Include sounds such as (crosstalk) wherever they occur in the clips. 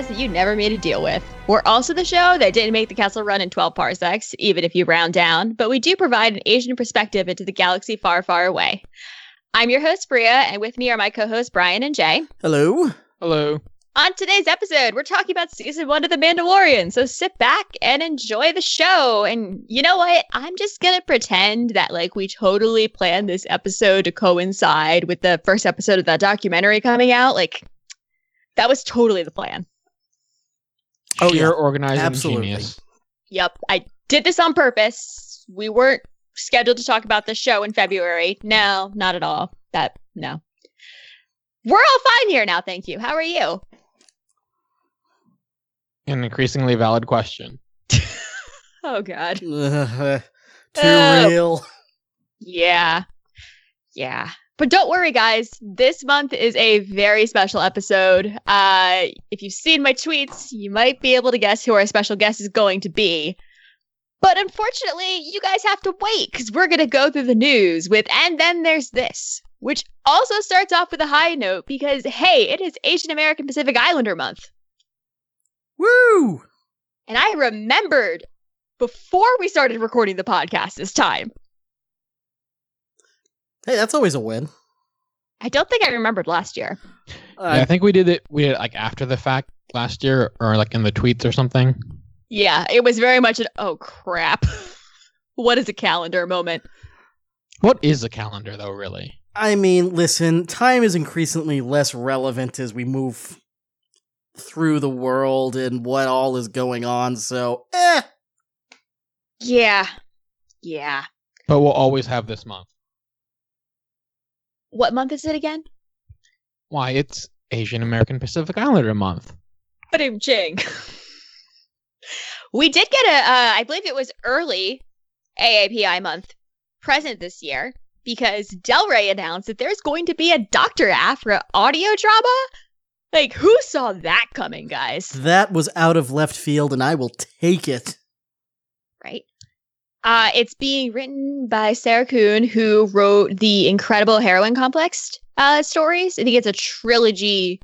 podcast that you never made a deal with. We're also the show that didn't make the Kessel Run in 12 parsecs, even if you round down, but we do provide an Asian perspective into the galaxy far, far away. I'm your host, Bria, and with me are my co hosts, Brian and Jay. Hello. Hello. On today's episode, we're talking about season one of The Mandalorian. So sit back and enjoy the show. And you know what? I'm just going to pretend that, like, we totally planned this episode to coincide with the first episode of that documentary coming out. Like, that was totally the plan. Oh, Sheer yeah. organizing Absolutely. genius. Yep. I did this on purpose. We weren't scheduled to talk about the show in February. No, not at all. That, no. We're all fine here now. Thank you. How are you? An increasingly valid question. (laughs) Oh, God. Ugh, (laughs) too Oh. real. Yeah. Yeah. But don't worry, guys. This month is a very special episode. Uh, if you've seen my tweets, you might be able to guess who our special guest is going to be. But unfortunately, you guys have to wait because we're going to go through the news with, and then there's this, which also starts off with a high note because, hey, it is Asian American Pacific Islander month. Woo! And I remembered before we started recording the podcast this time. Hey, that's always a win. I don't think I remembered last year. Yeah, I Uh, think we did it. We did it like after the fact last year, or like in the tweets or something. Yeah, it was very much an oh crap. (laughs) what is a calendar moment? What is a calendar, though? Really? I mean, listen, time is increasingly less relevant as we move through the world and what all is going on, so, eh. Yeah. Yeah. But we'll always have this month. What month is it again? Why? It's Asian American Pacific Islander month. But I'm ching. we did get a, uh, I believe it was early AAPI month present this year because Del Rey announced that there's going to be a Dr. Aphra audio drama. Like, who saw that coming, guys? That was out of left field, and I will take it. right? Uh, it's being written by Sarah Kuhn, who wrote the incredible Heroine Complex uh, stories. I think it's a trilogy.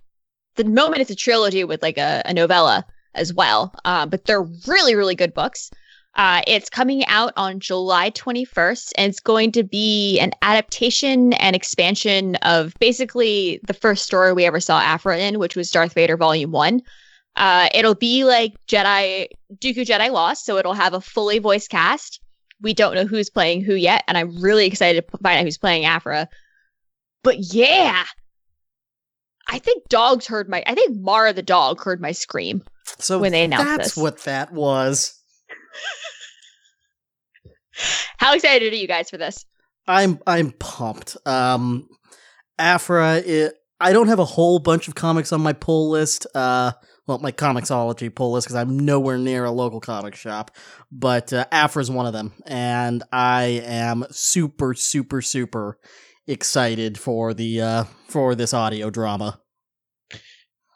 The moment it's a trilogy with like a, a novella as well. Uh, but they're really, really good books. Uh, it's coming out on July 21st, and it's going to be an adaptation and expansion of basically the first story we ever saw Aphra in, which was Darth Vader Volume 1. Uh, it'll be like Jedi Dooku Jedi Lost, so it'll have a fully voiced cast. We don't know who's playing who yet, and I'm really excited to find out who's playing Aphra. But yeah, I think dogs heard my. I think Mara the dog heard my scream. So When they announced that's this. what that was. (laughs) How excited are you guys for this? I'm I'm pumped. Um Aphra it, I don't have a whole bunch of comics on my pull list. Uh well, my Comixology pull list because I'm nowhere near a local comic shop, but uh, Aphra's one of them, and I am super, super, super excited for the uh, for this audio drama.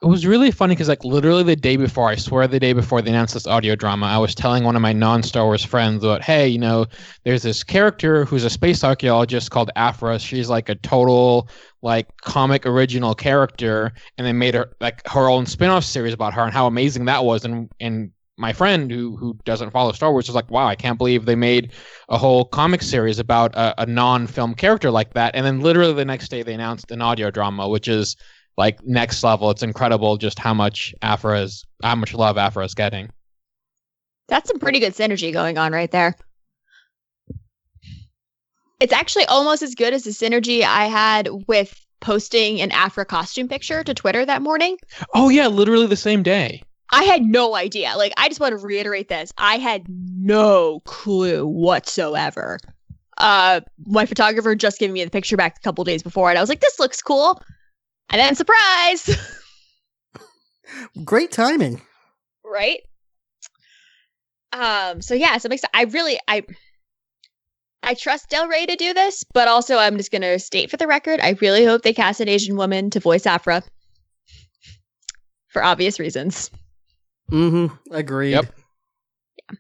It was really funny because, like, literally the day before, I swear the day before they announced this audio drama, I was telling one of my non Star Wars friends that, hey, you know, there's this character who's a space archaeologist called Aphra. She's like a total, like, comic original character. And they made her, like, her own spin off series about her and how amazing that was. And, and, my friend who who doesn't follow Star Wars was like, "Wow, I can't believe they made a whole comic series about a, a non-film character like that." And then literally the next day they announced an audio drama, which is like next level. It's incredible just how much Aphra is, how much love Aphra is getting. That's some pretty good synergy going on right there. It's actually almost as good as the synergy I had with posting an Aphra costume picture to Twitter that morning. Oh yeah, literally the same day. I had no idea. Like, I just want to reiterate this. I had no clue whatsoever. Uh, my photographer just gave me the picture back a couple days before, and I was like, "This looks cool," and then surprise, Great timing. right? Um. So yeah, so I'm. I really, I, I trust Del Rey to do this, but also I'm just gonna state for the record, I really hope they cast an Asian woman to voice Aphra, for obvious reasons. Mm-hmm. Agreed. Yep. Yeah.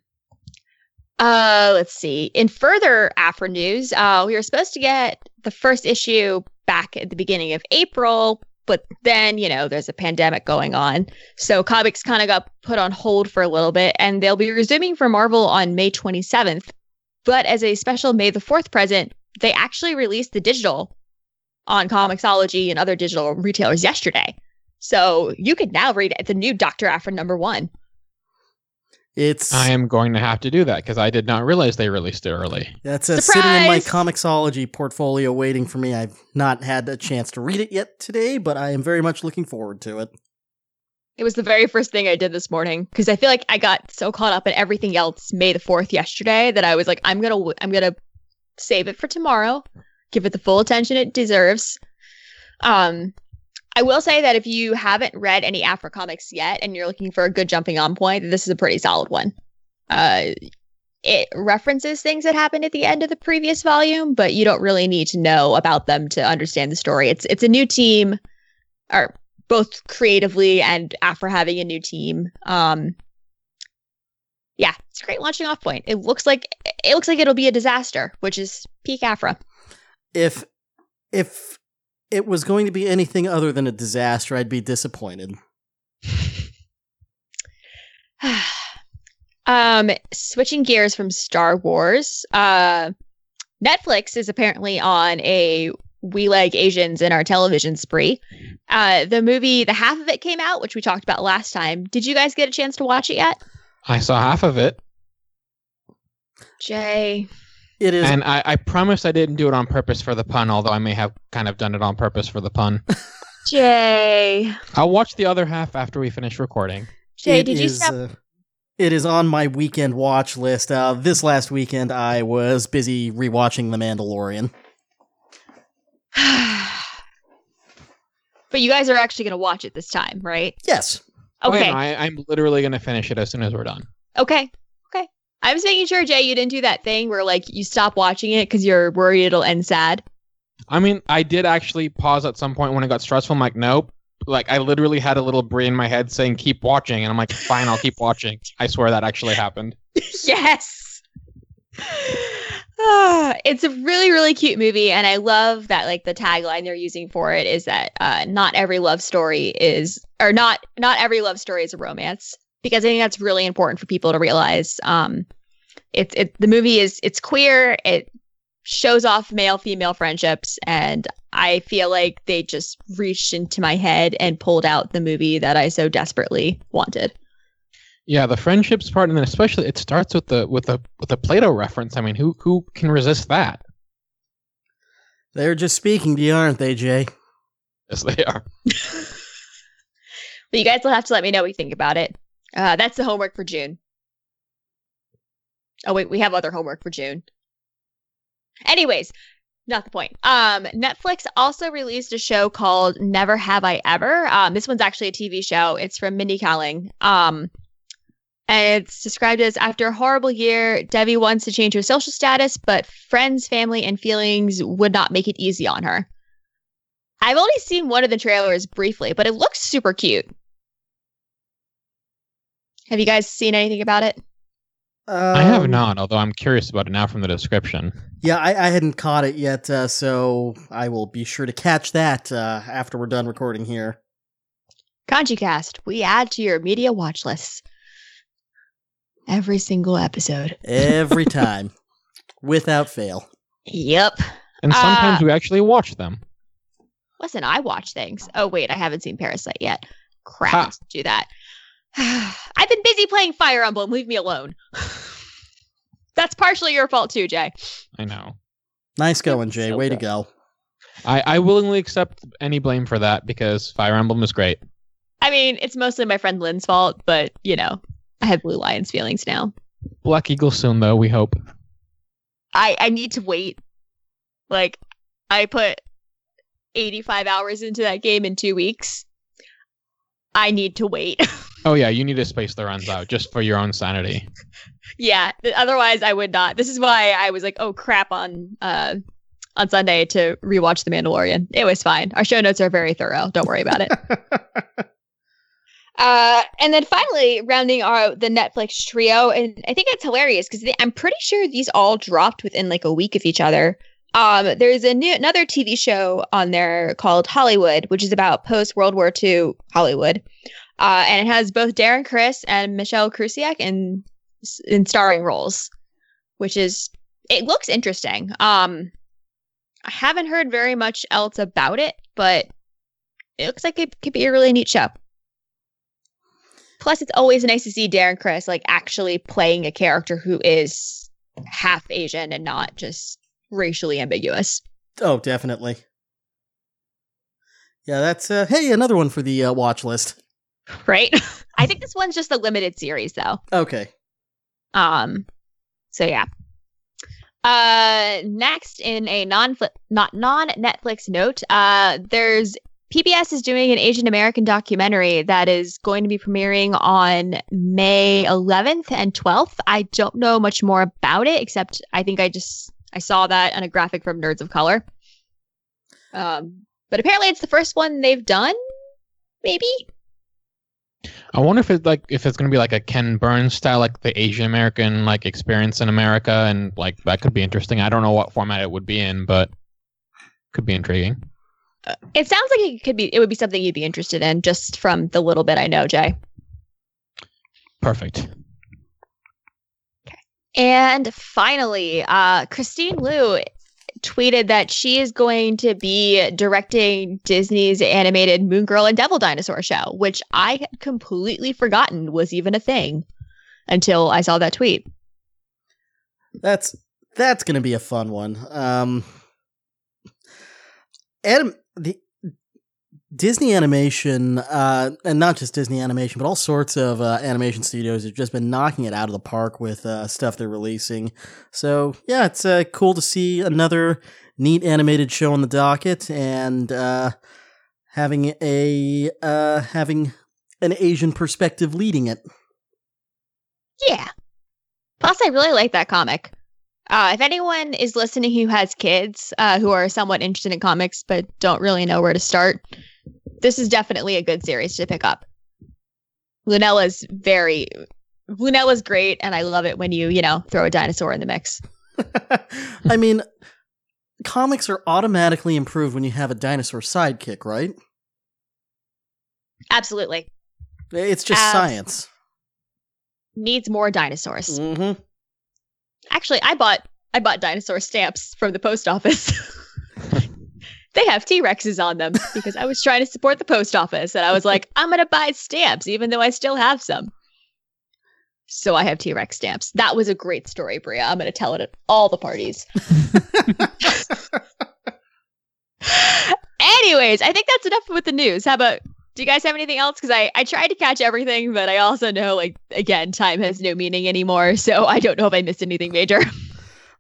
Uh, let's see. In further Aphra news, uh, we were supposed to get the first issue back at the beginning of April, but then, you know, there's a pandemic going on. So comics kind of got put on hold for a little bit and they'll be resuming for Marvel on May 27th. But as a special May the 4th present, they actually released the digital on Comixology and other digital retailers yesterday. So you can now read the new Dr. Aphra number one. It's I am going to have to do that because I did not realize they released it early. that's uh, sitting in my Surprise! Comixology portfolio waiting for me. I've not had a chance to read it yet today, but I am very much looking forward to it. It was the very first thing I did this morning because I feel like I got so caught up in everything else May the 4th yesterday that I was like, I'm going to, I'm going to save it for tomorrow, give it the full attention it deserves. Um, I will say that if you haven't read any Aphra comics yet and you're looking for a good jumping on point, this is a pretty solid one. Uh, it references things that happened at the end of the previous volume, but you don't really need to know about them to understand the story. It's it's a new team, or both creatively and after having a new team. Um, yeah, it's a great launching off point. It looks like it looks like it'll be a disaster, which is peak Aphra. If if it was going to be anything other than a disaster, I'd be disappointed. (sighs) um, switching gears from Star Wars, uh, Netflix is apparently on a we like Asians in our television spree. Uh, the movie, the half of it came out, which we talked about last time. Did you guys get a chance to watch it yet? I saw half of it, Jay, It is and I, I promise I didn't do it on purpose for the pun, although I may have kind of done it on purpose for the pun. (laughs) Jay, I'll watch the other half after we finish recording. Jay, It did you stop? uh, it is on my weekend watch list. Uh, this last weekend, I was busy rewatching The Mandalorian. (sighs) but you guys are actually going to watch it this time, right? Yes, Oh, yeah, Okay. no, I, I'm literally going to finish it as soon as we're done. Okay. I was making sure, Jay, you didn't do that thing where like you stop watching it because you're worried it'll end sad. I mean, I did actually pause at some point when it got stressful. I'm like, nope. Like, I literally had a little brain in my head saying, keep watching. And I'm like, fine, I'll keep watching. I swear that actually happened. (laughs) yes. (sighs) Ah, it's a really, really cute movie, and I love that like the tagline they're using for it is that uh, not every love story is, or not not every love story is a romance, because I think that's really important for people to realize. Um, it's it the movie is it's queer. It shows off male female friendships, and I feel like they just reached into my head and pulled out the movie that I so desperately wanted. Yeah, the friendships part, and then especially it starts with the with the with the Plato reference. I mean, who who can resist that? they're just speaking to you, aren't they, Jay? Yes, they are. (laughs) But you guys will have to let me know what you think about it. Uh, that's the homework for June. Oh wait, we have other homework for June. Anyways, not the point. Um, Netflix also released a show called Never Have I Ever. Um, this one's actually a TV show. It's from Mindy Kaling. Um, and it's described as after a horrible year, Debbie wants to change her social status, but friends, family, and feelings would not make it easy on her. I've only seen one of the trailers briefly, but it looks super cute. Have you guys seen anything about it? I have Um, not, although I'm curious about it now from the description. Yeah, I, I hadn't caught it yet, uh, so I will be sure to catch that uh, after we're done recording here. ConchiCast, we add to your media watch lists every single episode. Every (laughs) time, without fail. Yep. And sometimes Uh, we actually watch them. Listen, I watch things. Oh wait, I haven't seen Parasite yet. Crap, Ha. do that. (sighs) I've been busy playing Fire Emblem. Leave me alone. (sighs) That's partially your fault too, Jay. I know. Nice going, Jay. So Way to go. I, I willingly accept any blame for that because Fire Emblem is great. I mean, it's mostly my friend Lynn's fault, but you know, I have Blue Lion's feelings now. Black Eagle soon, though, we hope. I I need to wait. Like I put 85 hours into that game in 2 weeks. I need to wait. (laughs) Oh, yeah, you need to space the runs out just for your own sanity. yeah, th- otherwise I would not. This is why I was like, "Oh crap" on uh on Sunday to rewatch The Mandalorian. It was fine. Our show notes are very thorough. Don't worry about it. (laughs) Uh, and then finally, rounding our the Netflix trio, and I think it's hilarious because I'm pretty sure these all dropped within like a week of each other. Um, there's a new another TV show on there called Hollywood, which is about post World War II Hollywood, uh, and it has both Darren Criss and Michelle Krusiec in in starring roles, which is it looks interesting. Um, I haven't heard very much else about it, but it looks like it could be a really neat show. Plus, it's always nice to see Darren Criss like actually playing a character who is half Asian and not just racially ambiguous. Oh, definitely. Yeah, that's uh, hey another one for the uh, watch list. Right? (laughs) I think (laughs) this one's just a limited series though. Okay. Um so yeah. Uh next in a non not non Netflix note, uh there's PBS is doing an Asian American documentary that is going to be premiering on May 11th and 12th. I don't know much more about it except I think I just I saw that on a graphic from Nerds of Color. Um, but apparently it's the first one they've done. Maybe. I wonder if it's like if it's gonna be like a Ken Burns style, like the Asian American like experience in America, and like that could be interesting. I don't know what format it would be in, but could be intriguing. It sounds like it could be. It would be something you'd be interested in, just from the little bit I know, Jay. Perfect. And finally, uh, Christine Liu tweeted that she is going to be directing Disney's animated Moon Girl and Devil Dinosaur show, which I had completely forgotten was even a thing until I saw that tweet. That's that's gonna be a fun one. Um, Adam, the Disney Animation, uh, and not just Disney Animation, but all sorts of uh, animation studios have just been knocking it out of the park with uh, stuff they're releasing. So yeah, it's uh, cool to see another neat animated show on the docket, and uh, having a uh, having an Asian perspective leading it. Yeah. Plus, I really like that comic. Uh, if anyone is listening who has kids uh, who are somewhat interested in comics but don't really know where to start, this is definitely a good series to pick up. Lunella's very Lunella's great, and I love it when you, you know, throw a dinosaur in the mix. (laughs) I mean, comics are automatically improved when you have a dinosaur sidekick, right? Absolutely. It's just Abs- science. Needs more dinosaurs. Mm-hmm. Actually, I bought I bought dinosaur stamps from the post office. (laughs) they have T Rexes on them because I was trying to support the post office, and I was like, I'm gonna buy stamps, even though I still have some. So I have T Rex stamps. That was a great story, Bria. I'm gonna tell it at all the parties. (laughs) Anyways, I think that's enough with the news. How about do you guys have anything else? Because I, I tried to catch everything, but I also know, like, again, time has no meaning anymore. So I don't know if I missed anything major.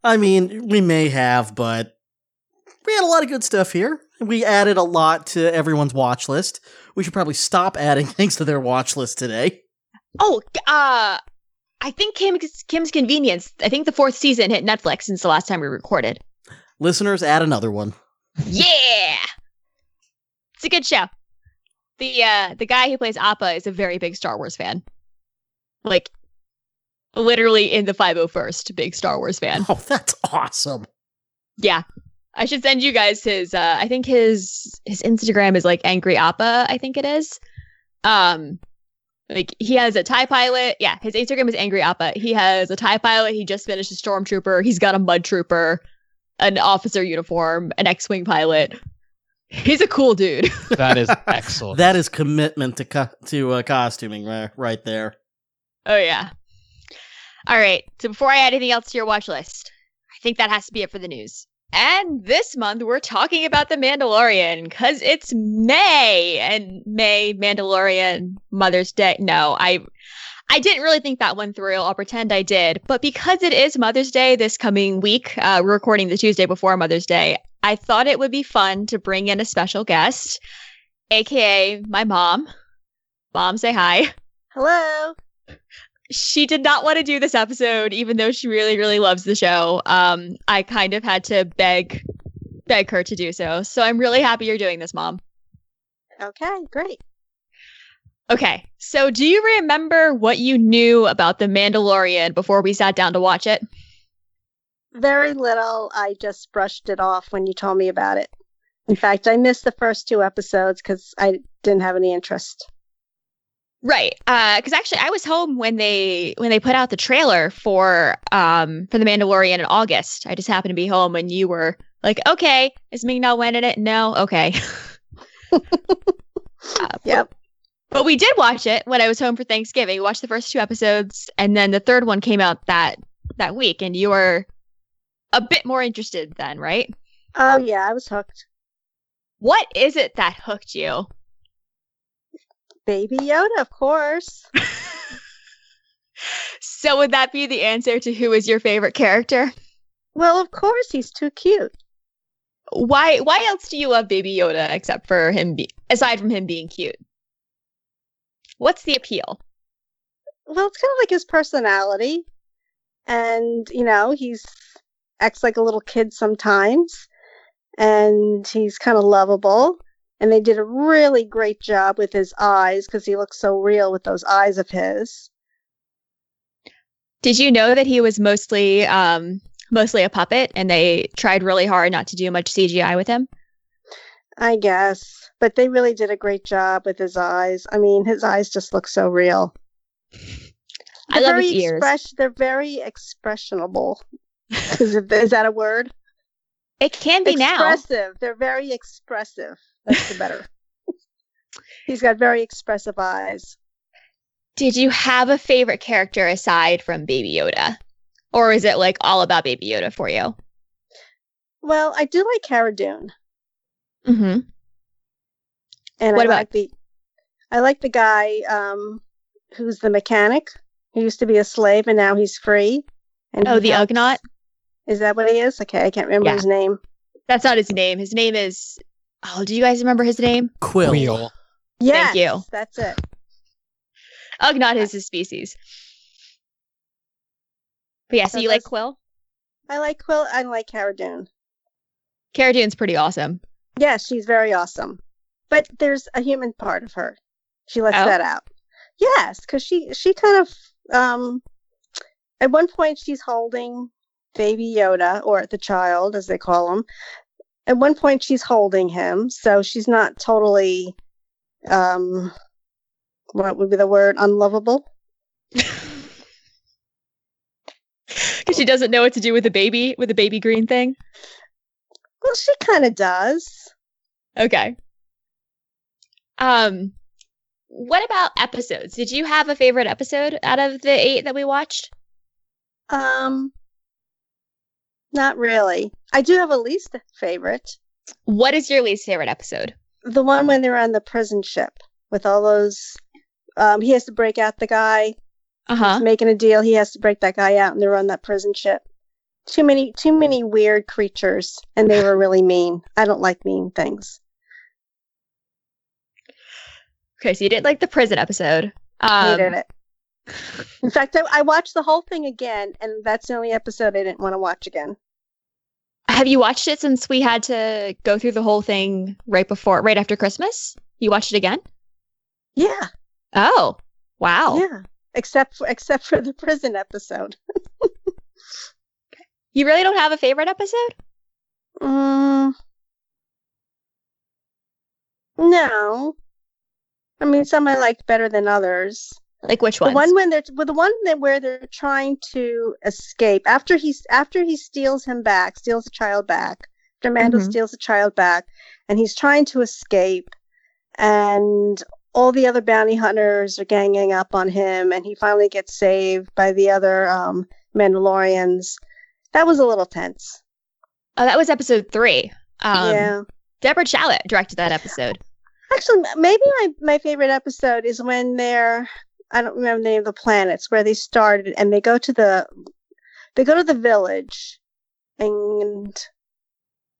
I mean, we may have, but we had a lot of good stuff here. We added a lot to everyone's watch list. We should probably stop adding (laughs) things to their watch list today. Oh, uh, I think Kim's, Kim's Convenience. I think the fourth season hit Netflix since the last time we recorded. Listeners, add another one. Yeah, it's a good show. The uh, the guy who plays Appa is a very big Star Wars fan. Like, literally in the 501st, big Star Wars fan. Oh, that's awesome. Yeah. I should send you guys his uh I think his his Instagram is like Angry Appa, I think it is. Um like he has a TIE pilot. Yeah, his Instagram is Angry Appa. He has a TIE pilot, he just finished a stormtrooper, he's got a mud trooper, an officer uniform, an X-Wing pilot. He's a cool dude. (laughs) That is excellent. That is commitment to co- to uh, costuming right, right there. oh yeah. All right. So before I add anything else to your watch list, I think that has to be it for the news. And this month we're talking about The Mandalorian because it's May and May Mandalorian Mother's Day. No, I I didn't really think that one through. I'll pretend I did. But because it is Mother's Day this coming week, uh, we're recording the Tuesday before Mother's Day, I thought it would be fun to bring in a special guest, aka my mom. Mom, say hi. Hello. She did not want to do this episode, even though she really, really loves the show. Um, I kind of had to beg, beg her to do so. So I'm really happy you're doing this, Mom. Okay, great. Okay, so do you remember what you knew about The Mandalorian before we sat down to watch it? Very little. I just brushed it off when you told me about it. In fact, I missed the first two episodes because I didn't have any interest. Right. Because actually, I was home when they when they put out the trailer for um for the Mandalorian in August. I just happened to be home when you were like, "Okay, is Ming Na Wen in it?" No. Okay. (laughs) Uh, Yep. But we did watch it when I was home for Thanksgiving. We watched the first two episodes, and then the third one came out that that week, and you were a bit more interested then, right? Oh yeah, I was hooked. What is it that hooked you? Baby Yoda, of course. (laughs) So would that be the answer to who is your favorite character? Well, of course, he's too cute. Why why else do you love Baby Yoda except for him be- aside from him being cute? What's the appeal? Well, it's kind of like his personality, and you know, he's acts like a little kid sometimes, and he's kind of lovable. And they did a really great job with his eyes because he looks so real with those eyes of his. Did you know that he was mostly um mostly a puppet and they tried really hard not to do much CGI with him? I guess. But they really did a great job with his eyes. I mean, his eyes just look so real. I They're love his very ears. express- they're very expressionable. (laughs) is, it, is that a word? It can be now. expressive. They're very expressive. That's the better. He's got very expressive eyes. Did you have a favorite character aside from Baby Yoda? Or is it like all about Baby Yoda for you? Well, I do like Cara Dune, Mm-hmm. and What I about- like the I like the guy um, who's the mechanic. He used to be a slave, and now he's free. And Oh, the Ugnaught? Is that what he is? Okay, I can't remember Yeah. his name. That's not his name. His name is Oh, do you guys remember his name? Kuiil. Wheel. Yes, you. That's it. Ugnaught is his species. But yeah, so So you like Kuiil? I like Kuiil. I like Cara Dune. Cara Dune's pretty awesome. Yes, she's very awesome. But there's a human part of her. She lets Oh? that out. Yes, because she she kind of um at one point she's holding baby Yoda or the child as they call him. At one point she's holding him, so she's not totally um what would be the word unlovable? (laughs) Because she doesn't know what to do with the baby, with the baby green thing. Well, she kind of does. Okay. Um, what about episodes? Did you have a favorite episode out of the eight that we watched? Um not really. I do have a least favorite. What is your least favorite episode? the one when they're on the prison ship with all those um he has to break out the guy Uh huh. making a deal he has to break that guy out and they're on that prison ship too many too many weird creatures and they were really mean i don't like mean things Okay, so you didn't like the prison episode. Um, hated it in fact I, I watched the whole thing again and that's the only episode i didn't want to watch again Have you watched it since we had to go through the whole thing right before, right after Christmas? You watched it again? yeah Oh, wow. yeah except for except for the prison episode (laughs) You really don't have a favorite episode? Mm, no. I mean, some I liked better than others. Like which one? The one when they're well, the one that where they're trying to escape after he's after he steals him back, steals the child back. After Mando Mhm. steals the child back, and he's trying to escape, and all the other bounty hunters are ganging up on him, and he finally gets saved by the other um, Mandalorians. That was a little tense. oh, that was episode three. Um, yeah. Deborah Chow directed that episode. Actually, maybe my, my favorite episode is when they're I don't remember the name of the planets where they started and they go to the they go to the village and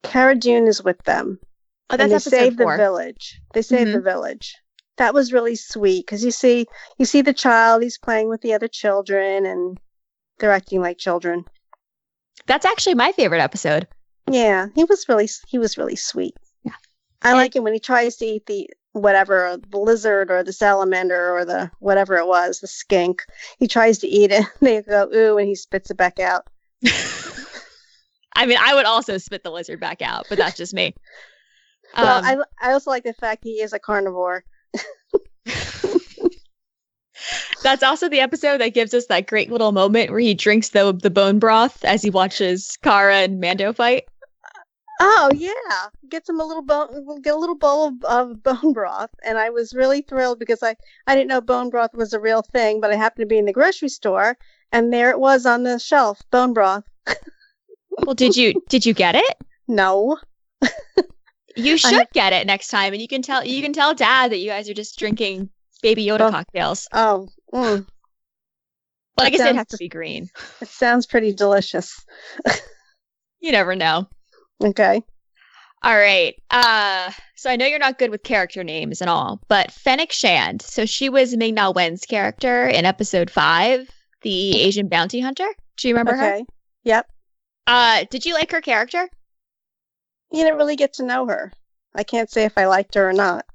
Cara Dune is with them. Oh, that's and they save four. the village. They save the mm-hmm. village. That was really sweet because you see you see the child, he's playing with the other children and they're acting like children. That's actually my favorite episode. Yeah, he was really he was really sweet. Yeah. I And- like it when he tries to eat the whatever the lizard or the salamander or the whatever it was, the skink. He tries to eat it. (laughs) They go ooh, and he spits it back out. (laughs) I mean, I would also spit the lizard back out, but that's just me. (laughs) Well, Um, I I also like the fact he is a carnivore. that's also the episode that gives us that great little moment where he drinks the the bone broth as he watches Cara and Mando fight. Oh yeah, gets him a little bone, get a little bowl of, of (laughs) bone broth, and I was really thrilled because I I didn't know bone broth was a real thing, but I happened to be in the grocery store, and there it was on the shelf, bone broth. (laughs) Well, did you did you get it? No, You should get it next time, and you can tell you can tell Dad that you guys are just drinking Baby Yoda Oh. cocktails. oh, mm, Well, I guess they'd have to be green. it sounds pretty delicious. (laughs) You never know. Okay, All right. Uh, so I know you're not good with character names and all, but Fennec Shand. So she was Ming Na Wen's character in episode five, the Asian bounty hunter. Do you remember her? yep. Uh, did you like her character? You didn't really get to know her. I can't say if I liked her or not.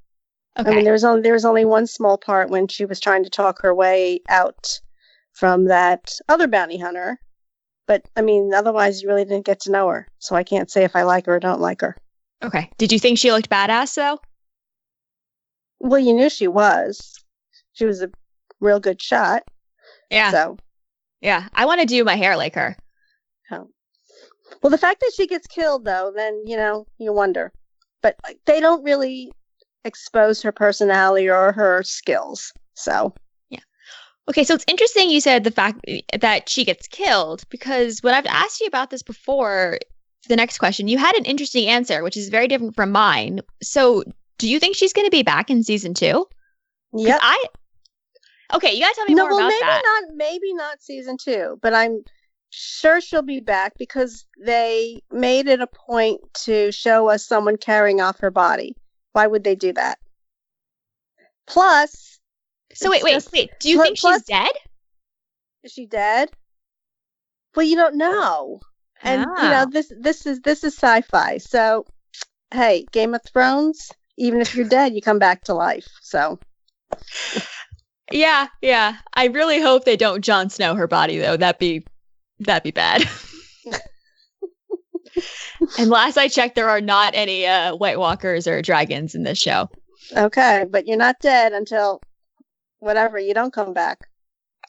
Okay. I mean, there was only there was only one small part when she was trying to talk her way out from that other bounty hunter. But I mean, otherwise, you really didn't get to know her. So I can't say if I like her or don't like her. okay. Did you think she looked badass though? Well, you knew she was. She was a real good shot. Yeah. So, Yeah. I want to do my hair like her. oh. well, the fact that she gets killed, though, then you know you wonder. But like, they don't really expose her personality or her skills. So, Okay, so it's interesting you said the fact that she gets killed because when I've asked you about this before, the next question, you had an interesting answer, which is very different from mine. So, do you think she's going to be back in season two? Yeah, I. Okay, you gotta tell me no, more well, about maybe that. not. Maybe not season two, but I'm sure she'll be back because they made it a point to show us someone carrying off her body. Why would they do that? Plus, so wait, wait, wait. Do you think plus- she's dead? is she dead? Well, you don't know, and you know Oh. this. This is this is sci-fi. So, hey, Game of Thrones. Even if you're dead, you come back to life. So, Yeah, yeah. I really hope they don't Jon Snow her body though. That'd be that'd be bad. (laughs) and last I checked, there are not any uh, White Walkers or dragons in this show. okay, but you're not dead until whatever. You don't come back.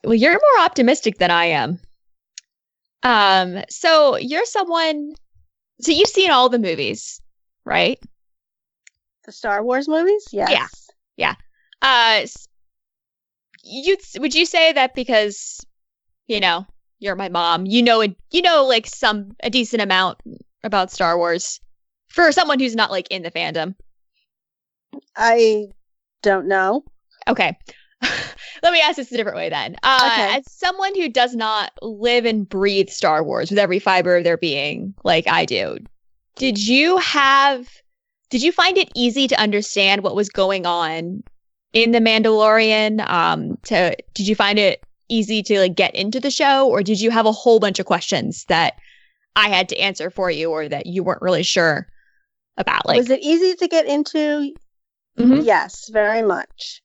Well, you're more optimistic than I am. Um, so you're someone. So you've seen all the movies, right? The Star Wars movies, yes. Yeah. Yeah. Uh, you would you say that because you know you're my mom, you know, you know, like some a decent amount about Star Wars for someone who's not like in the fandom. I don't know. Okay. Let me ask this a different way then. Uh, Okay. As someone who does not live and breathe Star Wars with every fiber of their being, like I do, did you have, did you find it easy to understand what was going on in The Mandalorian? Um, to did you find it easy to like get into the show, or did you have a whole bunch of questions that I had to answer for you, or that you weren't really sure about? Like, Was it easy to get into? Mhm. Yes, very much.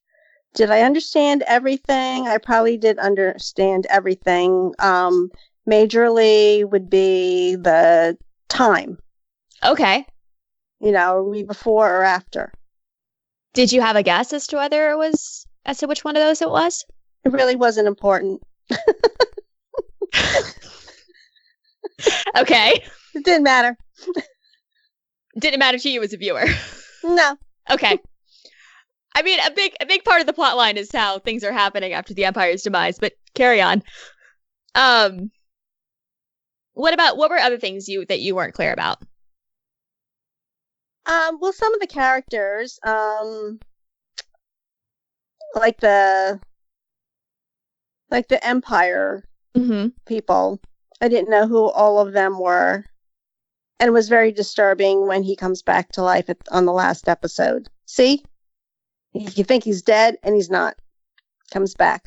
Did I understand everything? I probably did understand everything. Um, majorly would be the time. okay. You know, are we before or after? Did you have a guess as to whether it was as to which one of those it was? It really wasn't important. (laughs) Okay. It didn't matter. Didn't matter to you as a viewer. No. Okay. I mean, a big a big part of the plot line is how things are happening after the Empire's demise, but carry on. Um what about what were other things you that you weren't clear about? Um, well, some of the characters, um, like the like the Empire Mm-hmm. people. I didn't know who all of them were. And it was very disturbing when he comes back to life at, on the last episode. See? You think he's dead and he's not. Comes back.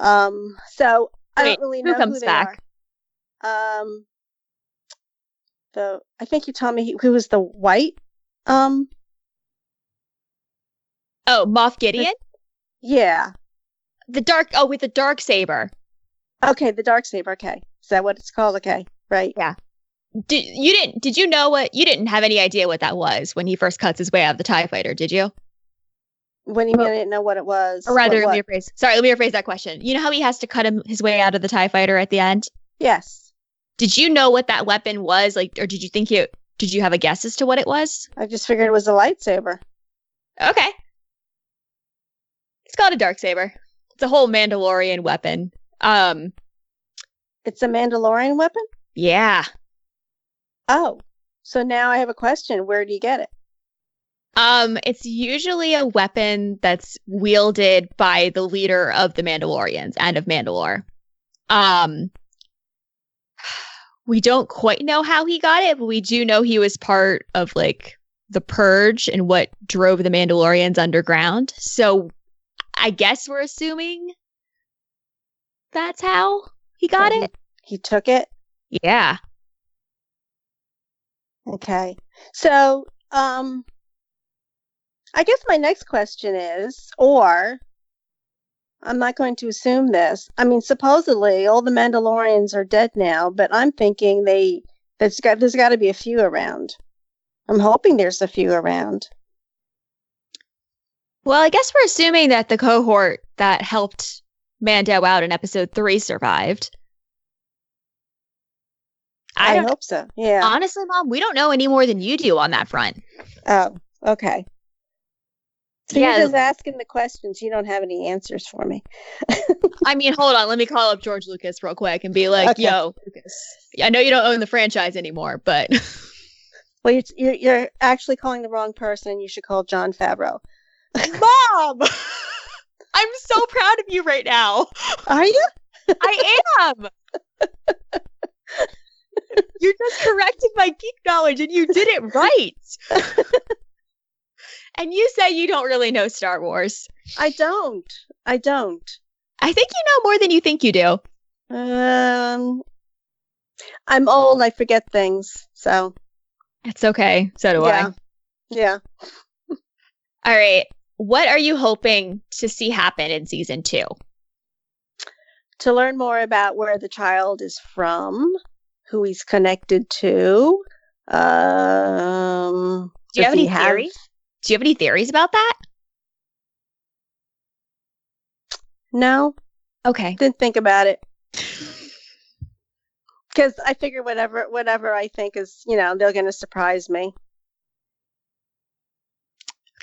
Um, so I don't really who know comes who they back? are. Um, the I think you told me he, who was the white. Um, Oh, Moff Gideon? yeah. The dark oh with the dark saber. Okay, the dark saber. Okay, is that what it's called? Okay, right. Yeah. Did you didn't? Did you know what? You didn't have any idea what that was when he first cuts his way out of the Tie Fighter, did you? When you mean Well- didn't know what it was. Or rather, what- let me rephrase. Sorry, let me rephrase that question. You know how he has to cut him his way out of the Tie Fighter at the end? Yes. Did you know what that weapon was? Like, or did you think you? Did you have a guess as to what it was? I just figured it was a lightsaber. Okay. It's called a dark saber. It's a whole Mandalorian weapon. Um, It's a Mandalorian weapon? yeah. Oh. So now I have a question. Where do you get it? Um, it's usually a weapon that's wielded by the leader of the Mandalorians and of Mandalore. Um, we don't quite know how he got it, but we do know he was part of like the purge and what drove the Mandalorians underground. So I guess we're assuming that's how he got That it. He took it? Yeah. Okay. So, um, I guess my next question is, or I'm not going to assume this. I mean, supposedly all the Mandalorians are dead now, but I'm thinking they there's got there's got to be a few around. I'm hoping there's a few around. Well, I guess we're assuming that the cohort that helped Mando out in episode three survived. I I, hope so. Yeah. honestly, Mom, we don't know any more than you do on that front. oh, okay. So Yeah. you're just asking the questions. You don't have any answers for me. (laughs) I mean, hold on, let me call up George Lucas real quick and be like, Okay. "Yo, Lucas, I know you don't own the franchise anymore, but (laughs) Well, you're, you're you're actually calling the wrong person. You should call Jon Favreau. (laughs) Mom, I'm so proud of you right now. Are you? I am. you just corrected my geek knowledge and you did it right. And you say you don't really know Star Wars. I don't. I don't. I think you know more than you think you do. Um, I'm old. I forget things. So It's okay. So do yeah, yeah. (laughs) All right. What are you hoping to see happen in season two? To learn more about where the child is from, who he's connected to. Um, Do you have any theories? Do you have any theories about that? No, Okay. didn't think about it. Because I figure whatever whatever I think is, you know, they're going to surprise me.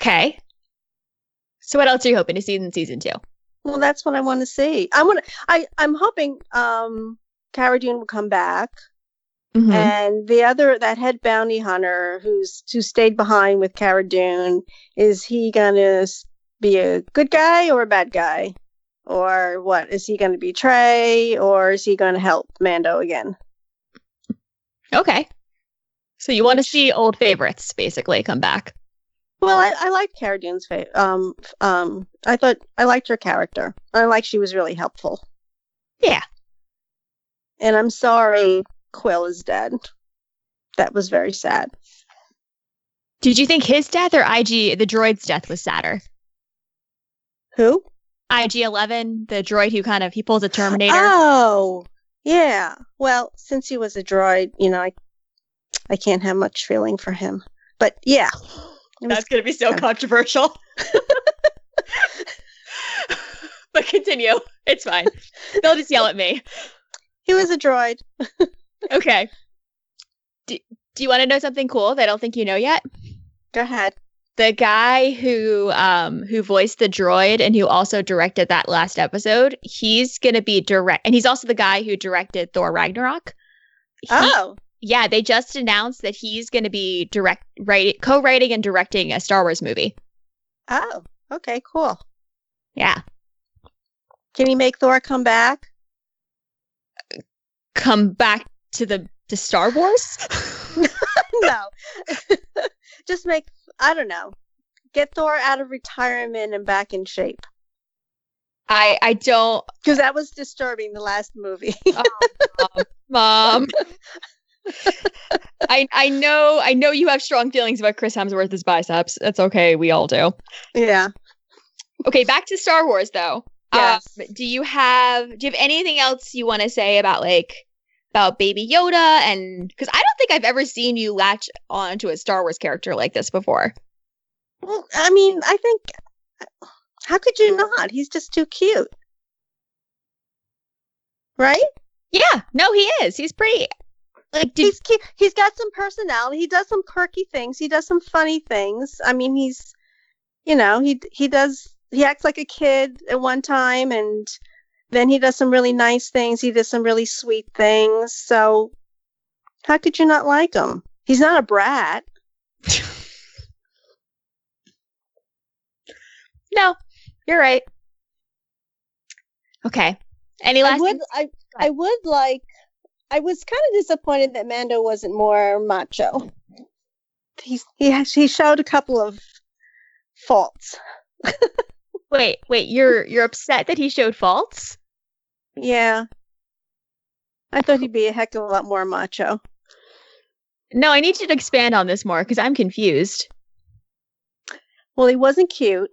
Okay. So what else are you hoping to see in season two? Well, that's what I want to see. I want. I I'm hoping um Cara Dune will come back. Mm-hmm. And the other, that head bounty hunter who's who stayed behind with Cara Dune, is he gonna be a good guy or a bad guy, or what? Is he gonna betray, or is he gonna help Mando again? Okay. So you want to see old favorites basically come back. Well, I, I like Cara Dune's fa- um um. I thought I liked her character. I like she was really helpful. Yeah. And I'm sorry Kuiil is dead. That was very sad. Did you think his death or IG the droid's death was sadder? Who? IG Eleven, the droid who kind of he pulls a Terminator. Oh, yeah. Well, since he was a droid, you know, I, I can't have much feeling for him. But yeah, That's gonna be so yeah. controversial. (laughs) but continue. It's fine. They'll just yell at me. he was a droid. (laughs) Okay. Do, do you want to know something cool that I don't think you know yet? Go ahead. the guy who um who voiced the droid and who also directed that last episode he's gonna be direct and he's also the guy who directed thor ragnarok He- Oh, yeah they just announced that he's gonna be direct writing co-writing and directing a star wars movie oh, okay, cool. yeah Can he make Thor come back? come back to the to star wars (laughs) (laughs) no, (laughs) just make. I don't know. Get Thor out of retirement and back in shape i i don't because that was disturbing. The last movie. mom I I know I know you have strong feelings about Chris Hemsworth's biceps. That's okay. We all do. yeah. Okay, back to Star Wars though. Yes. Um, do you have do you have anything else you want to say about like about Baby Yoda, and because I don't think I've ever seen you latch onto a Star Wars character like this before. Well, I mean, I think how could you not? He's just too cute. Right? Yeah, no, he is. He's pretty. Like, did, He's cute. He's got some personality. He does some quirky things. He does some funny things. I mean, he's you know, he he does he acts like a kid at one time and then he does some really nice things. He does some really sweet things. So how could you not like him? He's not a brat. (laughs) no, you're right. Okay. Any I last? would I I would like I was kind of disappointed that Mando wasn't more macho. He's he has, he showed a couple of faults. (laughs) Wait, wait. You're you're upset that he showed faults? Yeah. I thought he'd be a heck of a lot more macho. No, I need you to expand on this more because I'm confused. Well, he wasn't cute.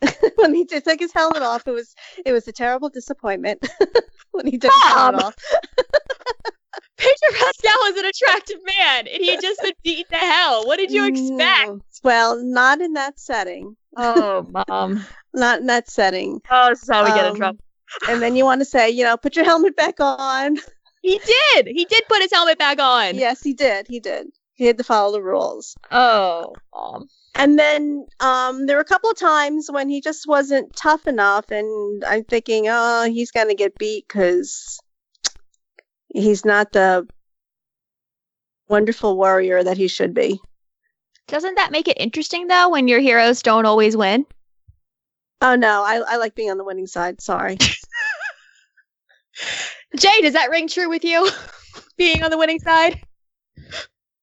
(laughs) when he took his helmet off, it was it was a terrible disappointment (laughs) when he took his helmet off. (laughs) Pedro Pascal is an attractive man, and he had just been beaten to hell. What did you expect? Well, not in that setting. Oh, mom. (laughs) Not in that setting. Oh, this is how we get in Um, trouble. (laughs) And then you want to say, you know, put your helmet back on. (laughs) He did. He did put his helmet back on. Yes, he did. He did. He had to follow the rules. Oh, mom. And then um, there were a couple of times when he just wasn't tough enough, and I'm thinking, oh, he's going to get beat because he's not the wonderful warrior that he should be. Doesn't that make it interesting though when your heroes don't always win? Oh no, I, I like being on the winning side. Sorry. (laughs) Jay, does that ring true with you? (laughs) Being on the winning side?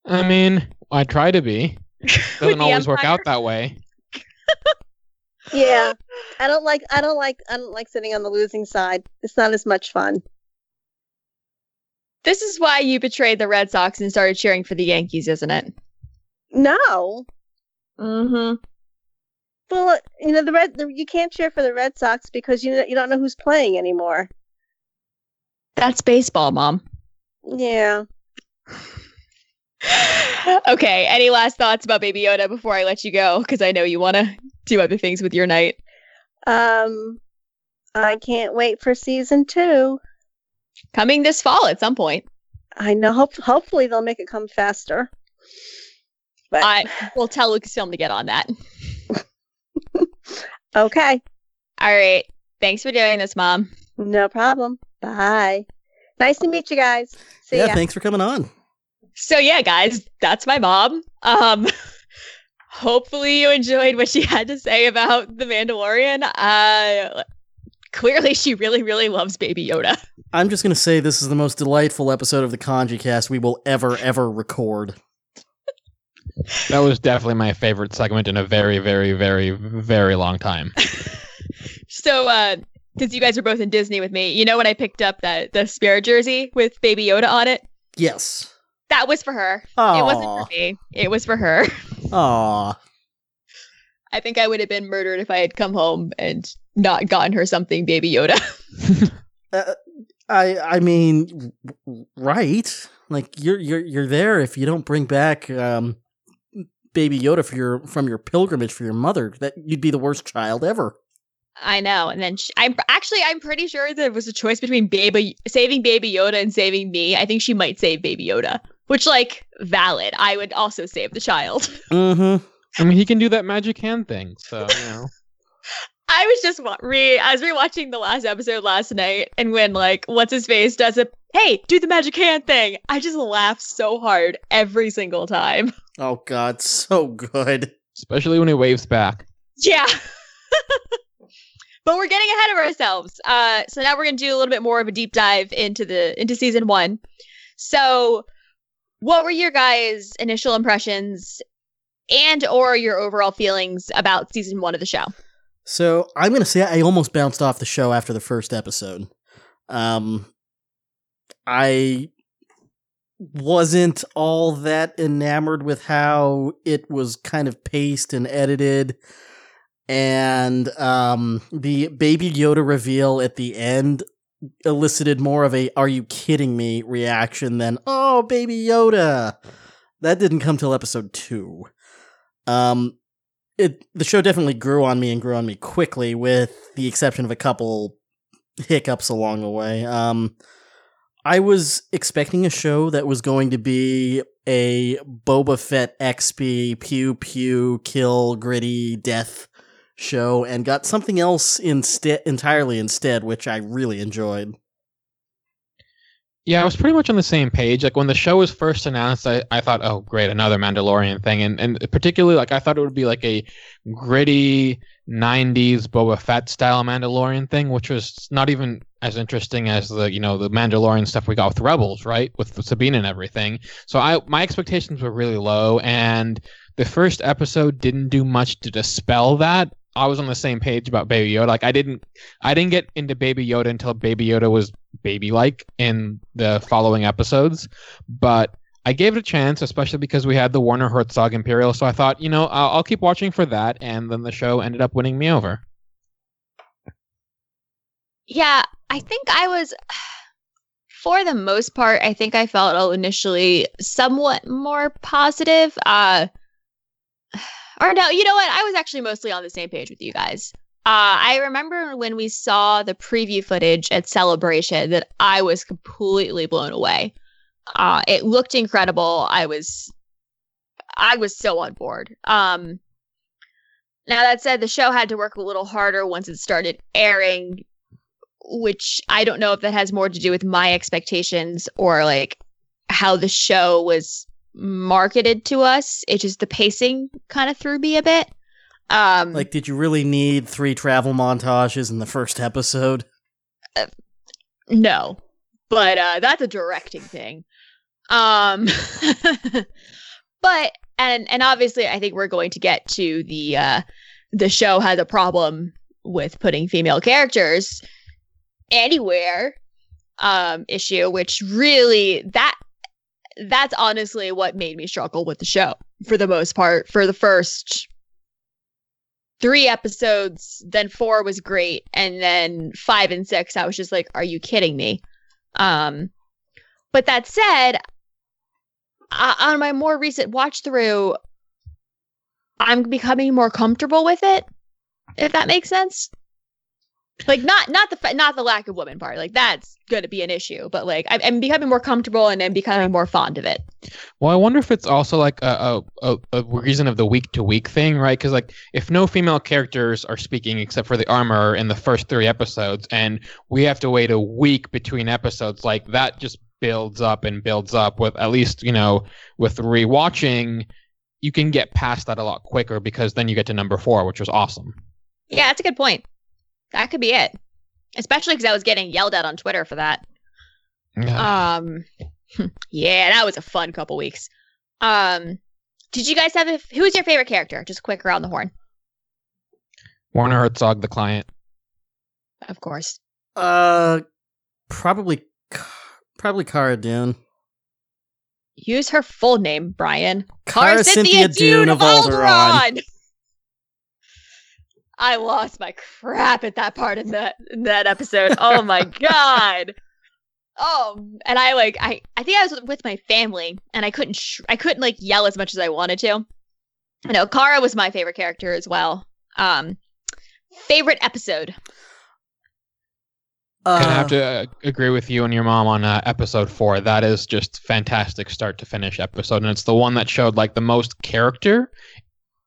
I mean, I try to be. (laughs) With Doesn't the always work out that way. yeah, I don't like I don't like I don't like sitting on the losing side. It's not as much fun. This is why you betrayed the Red Sox and started cheering for the Yankees, isn't it? No, Mm-hmm. well, you know the red the, you can't cheer for the Red Sox because you you don't know who's playing anymore. That's baseball, mom. Yeah. (sighs) okay. Any last thoughts about Baby Yoda before I let you go? Because I know you want to do other things with your night. Um, I can't wait for season two. Coming this fall at some point. I know. Hope, hopefully they'll make it come faster. But I will tell Lucasfilm to get on that. (laughs) okay, All right. Thanks for doing this, mom. no problem. Bye. Nice to meet you guys. See yeah, ya. thanks for coming on. So yeah, guys, that's my mom. Um (laughs) hopefully you enjoyed what she had to say about the Mandalorian. Uh clearly she really really loves Baby Yoda. I'm just gonna say this is the most delightful episode of the Kanji Cast we will ever ever record. That was definitely my favorite segment in a very, very, very, very long time. (laughs) So uh since you guys were both in Disney with me, you know when I picked up that the Spirit jersey with Baby Yoda on it? Yes. That was for her. Aww. It wasn't for me. It was for her. Aw. I think I would have been murdered if I had come home and not gotten her something Baby Yoda. (laughs) Uh, I I mean, right? Like you're you're you're there if you don't bring back um, Baby Yoda for your from your pilgrimage for your mother. That you'd be the worst child ever. I know. And then she, I'm actually I'm pretty sure there was a choice between baby saving Baby Yoda and saving me. I think she might save Baby Yoda, which like valid. I would also save the child. (laughs) Mm-hmm. I mean, he can do that magic hand thing, so you know. (laughs) I was just wa- re I was rewatching the last episode last night, and when like what's his face does a hey do the magic hand thing, I just laugh so hard every single time. (laughs) Oh God, (laughs) so good. Especially when he waves back. Yeah. (laughs) but we're getting ahead of ourselves. Uh, so now we're going to do a little bit more of a deep dive into the into season one. So, what were your guys' initial impressions and or your overall feelings about season one of the show? So I'm gonna say I almost bounced off the show after the first episode. Um, I wasn't all that enamored with how it was kind of paced and edited, and um, the Baby Yoda reveal at the end elicited more of a "Are you kidding me?" reaction than "Oh, Baby Yoda." That didn't come till episode two. Um, it the show definitely grew on me and grew on me quickly, with the exception of a couple hiccups along the way. Um, I was expecting a show that was going to be a Boba Fett XP pew pew kill gritty death show and got something else instead entirely instead, which I really enjoyed. Yeah, I was pretty much on the same page. Like when the show was first announced, I, I thought, oh great, another Mandalorian thing. And and particularly like I thought it would be like a gritty 90s Boba Fett style Mandalorian thing, which was not even as interesting as the you know the Mandalorian stuff we got with Rebels, right? With Sabine and everything. So I my expectations were really low, and the first episode didn't do much to dispel that. I was on the same page about Baby Yoda. Like I didn't I didn't get into Baby Yoda until Baby Yoda was baby like in the following episodes, but I gave it a chance, especially because we had the Werner Herzog Imperial. So I thought, you know, I'll, I'll keep watching for that, and then the show ended up winning me over. Yeah, I think I was, for the most part, I think I felt initially somewhat more positive. Uh, (sighs) or no, you know what? I was actually mostly on the same page with you guys. Uh, I remember when we saw the preview footage at Celebration that I was completely blown away. Uh, it looked incredible. I was, I was so on board. Um, now that said, the show had to work a little harder once it started airing which I don't know if that has more to do with my expectations or like how the show was marketed to us. It just the pacing kind of threw me a bit. Um Like did you really need three travel montages in the first episode? Uh, no. But uh that's a directing thing. Um (laughs) but and and obviously I think we're going to get to the uh the show has a problem with putting female characters anywhere um issue which really that that's honestly what made me struggle with the show for the most part for the first three episodes then four was great and then five and six i was just like are you kidding me um but that said uh, on my more recent watch through i'm becoming more comfortable with it if that makes sense like not not the not the lack of woman part. Like that's going to be an issue but like I'm, I'm, becoming more comfortable and i'm becoming more fond of it. Well i wonder if it's also like a, a, a reason of the week to week thing right? Because like if no female characters are speaking except for the armor in the first three episodes and we have to wait a week between episodes like that just builds up and builds up with at least you know with rewatching you can get past that a lot quicker because then you get to number four which was awesome. Yeah that's a good point that could be it. Especially because I was getting yelled at on Twitter for that. Yeah. Um, (laughs) yeah, that was a fun couple weeks. Um, did you guys have a, who was your favorite character? Just quick around the horn. Werner Herzog, the client. Of course. Uh, probably, probably Cara Dune. Use her full name, Brian. Cara, Cara Cynthia, Cynthia Dune, Dune of Alderaan. Alderaan. I lost my crap at that part in that in that episode. Oh my (laughs) god. Oh, and I like I I think I was with my family and I couldn't sh- I couldn't like yell as much as I wanted to. You know, Cara was my favorite character as well. Um favorite episode. Uh, I have to uh, agree with you and your mom on uh, episode four. That is just fantastic start to finish episode, and it's the one that showed like the most character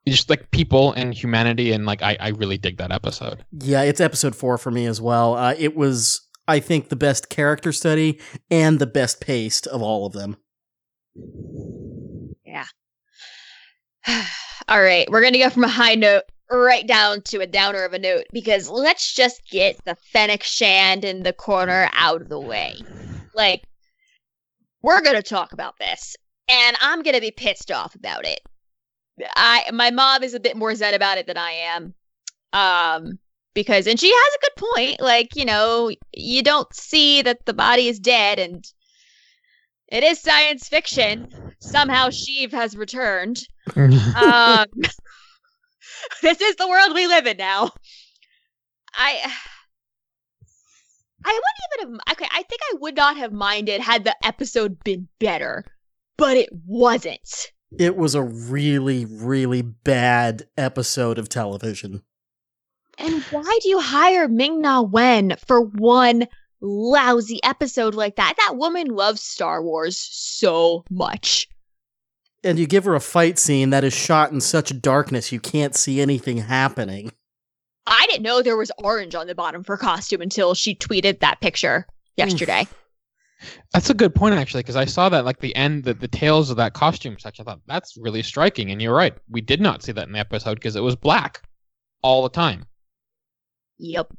just like people and humanity and like I, I really dig that episode. Yeah it's episode four for me as well. Uh, it was i think the best character study and the best paced of all of them. Yeah. (sighs) All right we're gonna go from a high note right down to a downer of a note because let's just get the fennec shand in the corner out of the way. Like we're gonna talk about this and i'm gonna be pissed off about it I my mom is a bit more zen about it than I am. Um because and she has a good point. Like, you know, you don't see that the body is dead and it is science fiction. Somehow Sheev has returned. (laughs) um (laughs) this is the world we live in now. I I wouldn't even have. Okay, I think I would not have minded had the episode been better, but it wasn't. It was a really, really bad episode of television. And why do you hire Ming Na Wen for one lousy episode like that? That woman loves Star Wars so much. And you give her a fight scene that is shot in such darkness you can't see anything happening. I didn't know there was orange on the bottom of her costume until she tweeted that picture yesterday. That's a good point, actually, because I saw that like the end, the, the tails of that costume section. I thought that's really striking, and you're right. We did not see that in the episode because it was black all the time. Yep.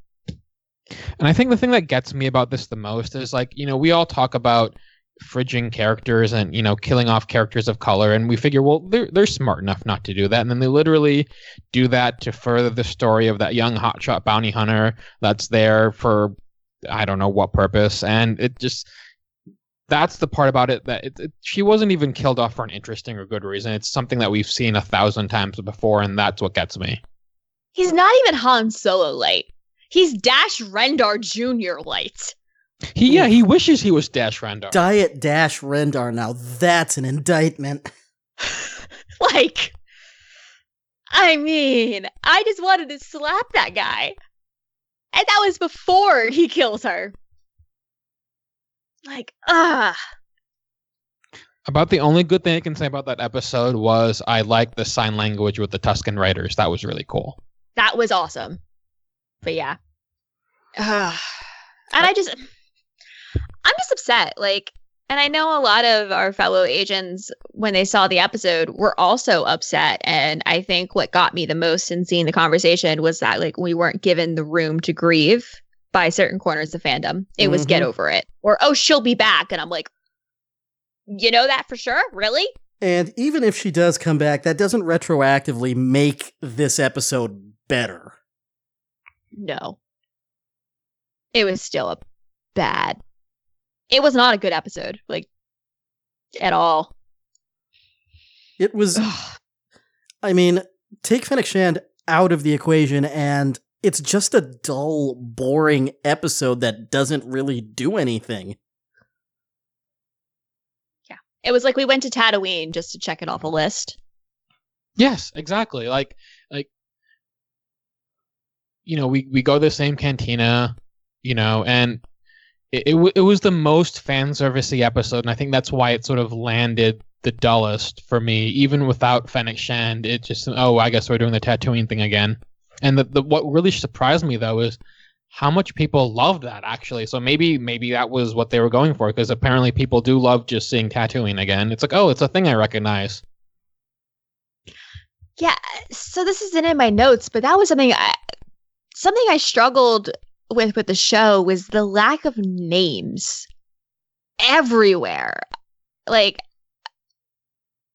And I think the thing that gets me about this the most is like, you know, we all talk about fridging characters and, you know, killing off characters of color. And we figure, well, they're, they're smart enough not to do that. And then they literally do that to further the story of that young hotshot bounty hunter that's there for, I don't know what purpose. And it just, that's the part about it that it, it, she wasn't even killed off for an interesting or good reason. It's something that we've seen a thousand times before. And that's what gets me. He's not even Han Solo light. He's Dash Rendar Jr. light. He yeah, he wishes he was Dash Rendar. Diet Dash Rendar. Now that's an indictment. (laughs) like, I mean, I just wanted to slap that guy. And that was before he kills her. Like, ah. About the only good thing I can say about that episode was I liked the sign language with the Tusken Raiders. That was really cool. That was awesome. But yeah. Uh, and I just I'm just upset. Like, and I know a lot of our fellow agents, when they saw the episode, were also upset. And I think what got me the most in seeing the conversation was that, like, we weren't given the room to grieve by certain corners of fandom. It was get Mhm. over it, or oh, she'll be back. And I'm like, you know that for sure? Really? And even if she does come back, that doesn't retroactively make this episode better. No. It was still a bad. It was not a good episode, like, at all. It was, I mean, take Fennec Shand out of the equation, and it's just a dull, boring episode that doesn't really do anything. Yeah. It was like we went to Tatooine just to check it off a list. Yes, exactly. Like like you know, we we go to the same cantina, you know, and it it, w- it was the most fan servicey episode, and I think that's why it sort of landed the dullest for me, even without Fennec Shand. It just oh, I guess we're doing the Tatooine thing again. And the, the what really surprised me though is how much people loved that actually. So maybe maybe that was what they were going for because apparently people do love just seeing Tatooine again. It's like oh, it's a thing I recognize. Yeah, so this isn't in my notes, but that was something I something I struggled with with the show was the lack of names everywhere. Like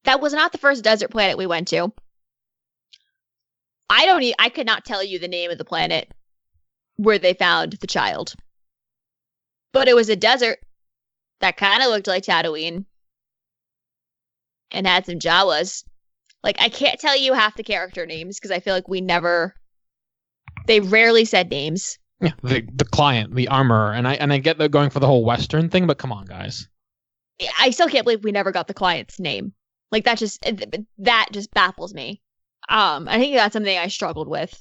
that was not the first desert planet we went to. I don't e- I could not tell you the name of the planet where they found the child. But it was a desert that kind of looked like Tatooine and had some Jawas. Like I can't tell you half the character names because I feel like we never they rarely said names. Yeah, the the client, the armorer, and I and I get they're going for the whole Western thing, but come on, guys. I still can't believe we never got the client's name. Like that just that just baffles me. Um, I think that's something I struggled with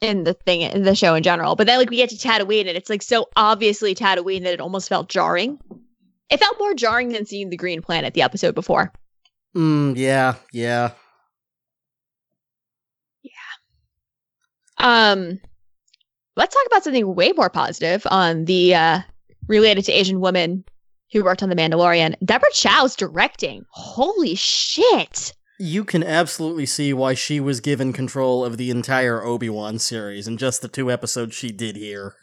in the thing in the show in general. But then like we get to Tatooine and it's like so obviously Tatooine that it almost felt jarring. It felt more jarring than seeing the Green Planet the episode before. Mm, yeah, yeah. Um, let's talk about something way more positive on the uh, related to Asian women who worked on The Mandalorian. Deborah Chow's directing. Holy shit! You can absolutely see why she was given control of the entire Obi Wan series in just the two episodes she did here.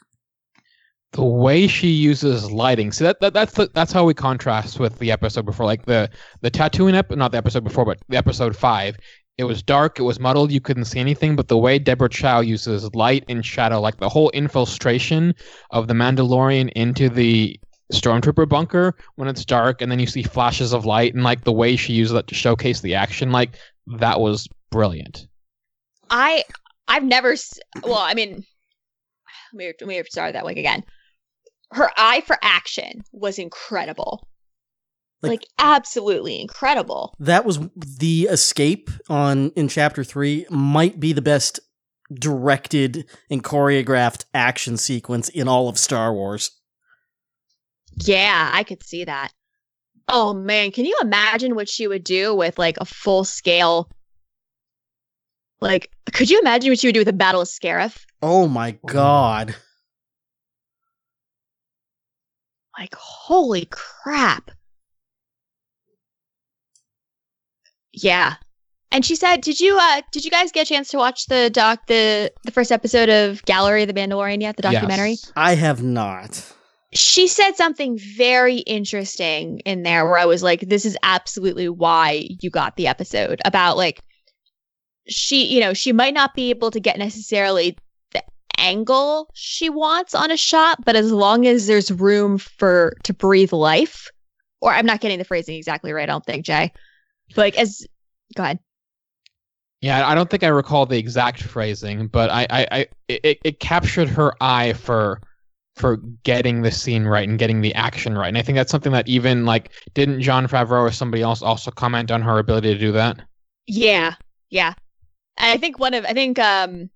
The way she uses lighting, see that, that that's the, that's how we contrast with the episode before, like the the Tatooine ep- not the episode before, but the episode five. It was dark, it was muddled, you couldn't see anything. But the way Deborah Chow uses light and shadow, like the whole infiltration of the Mandalorian into the stormtrooper bunker when it's dark and then you see flashes of light and like the way she used that to showcase the action like that was brilliant I I've never well, I mean let me, let me start that like again. Her eye for action was incredible. Like- Like, absolutely incredible. That was the escape on in chapter three. Might be the best directed and choreographed action sequence in all of Star Wars. Yeah, I could see that. Oh man, can you imagine what she would do with like a full scale? Like, could you imagine what she would do with a battle of Scarif? Oh my god! Like, holy crap. Yeah. And she said, "Did you uh did you guys get a chance to watch the doc the the first episode of Gallery of the Mandalorian yet, the documentary?" Yes. I have not. She said something very interesting in there where I was like, this is absolutely why you got the episode about like she, you know, she might not be able to get necessarily the angle she wants on a shot, but as long as there's room for to breathe life, or I'm not getting the phrasing exactly right, I don't think, Jay. But like as go ahead. Yeah, I don't think I recall the exact phrasing, but I, I, I it, it captured her eye for for getting the scene right and getting the action right. And I think that's something that even like didn't Jon Favreau or somebody else also comment on her ability to do that? Yeah, yeah. And I think one of I think um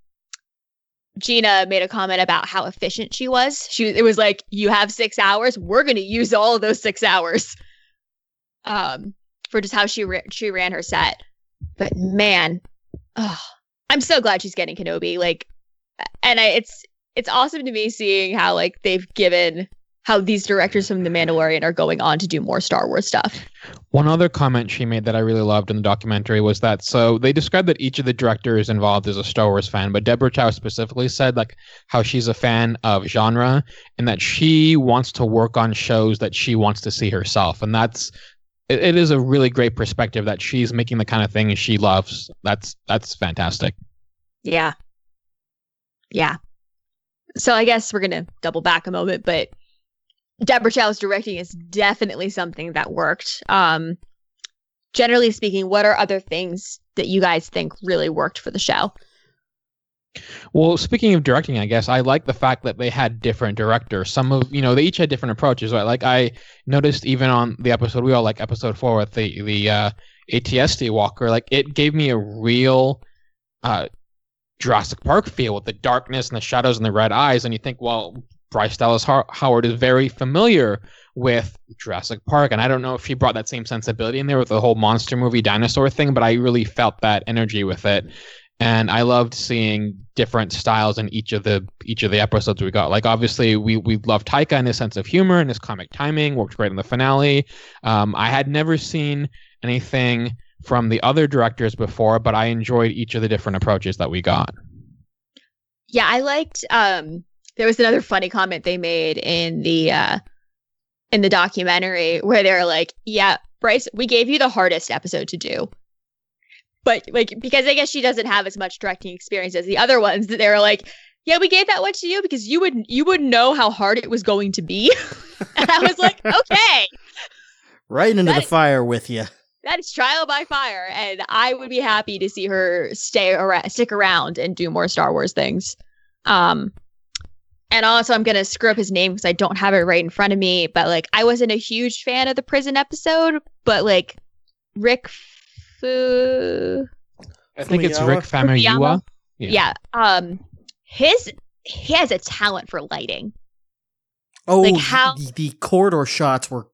Gina made a comment about how efficient she was. She it was like you have 6 hours, we're going to use all of those 6 hours. Um for just how she ra- she ran her set. But man, oh, I'm so glad she's getting Kenobi like and I, it's it's awesome to me seeing how like they've given how these directors from The Mandalorian are going on to do more Star Wars stuff. One other comment she made that I really loved in the documentary was that so they described that each of the directors involved is a Star Wars fan, but Deborah Chow specifically said like how she's a fan of genre and that she wants to work on shows that she wants to see herself, and that's it, it is a really great perspective that she's making the kind of thing she loves. That's that's fantastic. Yeah. Yeah. So I guess we're gonna double back a moment, but Deborah Chow's directing is definitely something that worked. Um generally speaking, what are other things that you guys think really worked for the show? Well, speaking of directing, I guess I like the fact that they had different directors. Some of you know they each had different approaches. Right? Like I noticed even on the episode we all like episode four with the the uh, AT-ST Walker, like it gave me a real uh, Jurassic Park feel with the darkness and the shadows and the red eyes. And you think, well, Bryce Dallas Howard is very familiar with Jurassic Park, and I don't know if she brought that same sensibility in there with the whole monster movie dinosaur thing, but I really felt that energy with it and I loved seeing different styles in each of the each of the episodes we got. Like obviously we we loved Taika and his sense of humor and his comic timing worked great in the finale. Um, I had never seen anything from the other directors before, but I enjoyed each of the different approaches that we got. Yeah, I liked um there was another funny comment they made in the uh in the documentary where they're like, "Yeah, Bryce, we gave you the hardest episode to do." But like because I guess she doesn't have as much directing experience as the other ones that they were like, "Yeah, we gave that one to you because you would you would know how hard it was going to be." (laughs) and I was like, (laughs) "Okay, Right into That the fire with you. That is trial by fire and i would be happy to see her stay around stick around and do more star wars things um and also i'm gonna screw up his name because i don't have it right in front of me but like i wasn't a huge fan of the prison episode but like rick Fu- I think it's Rick Famuyiwa. Fukuyama? Yeah. yeah um his he has a talent for lighting Oh, Like how- the, the corridor shots were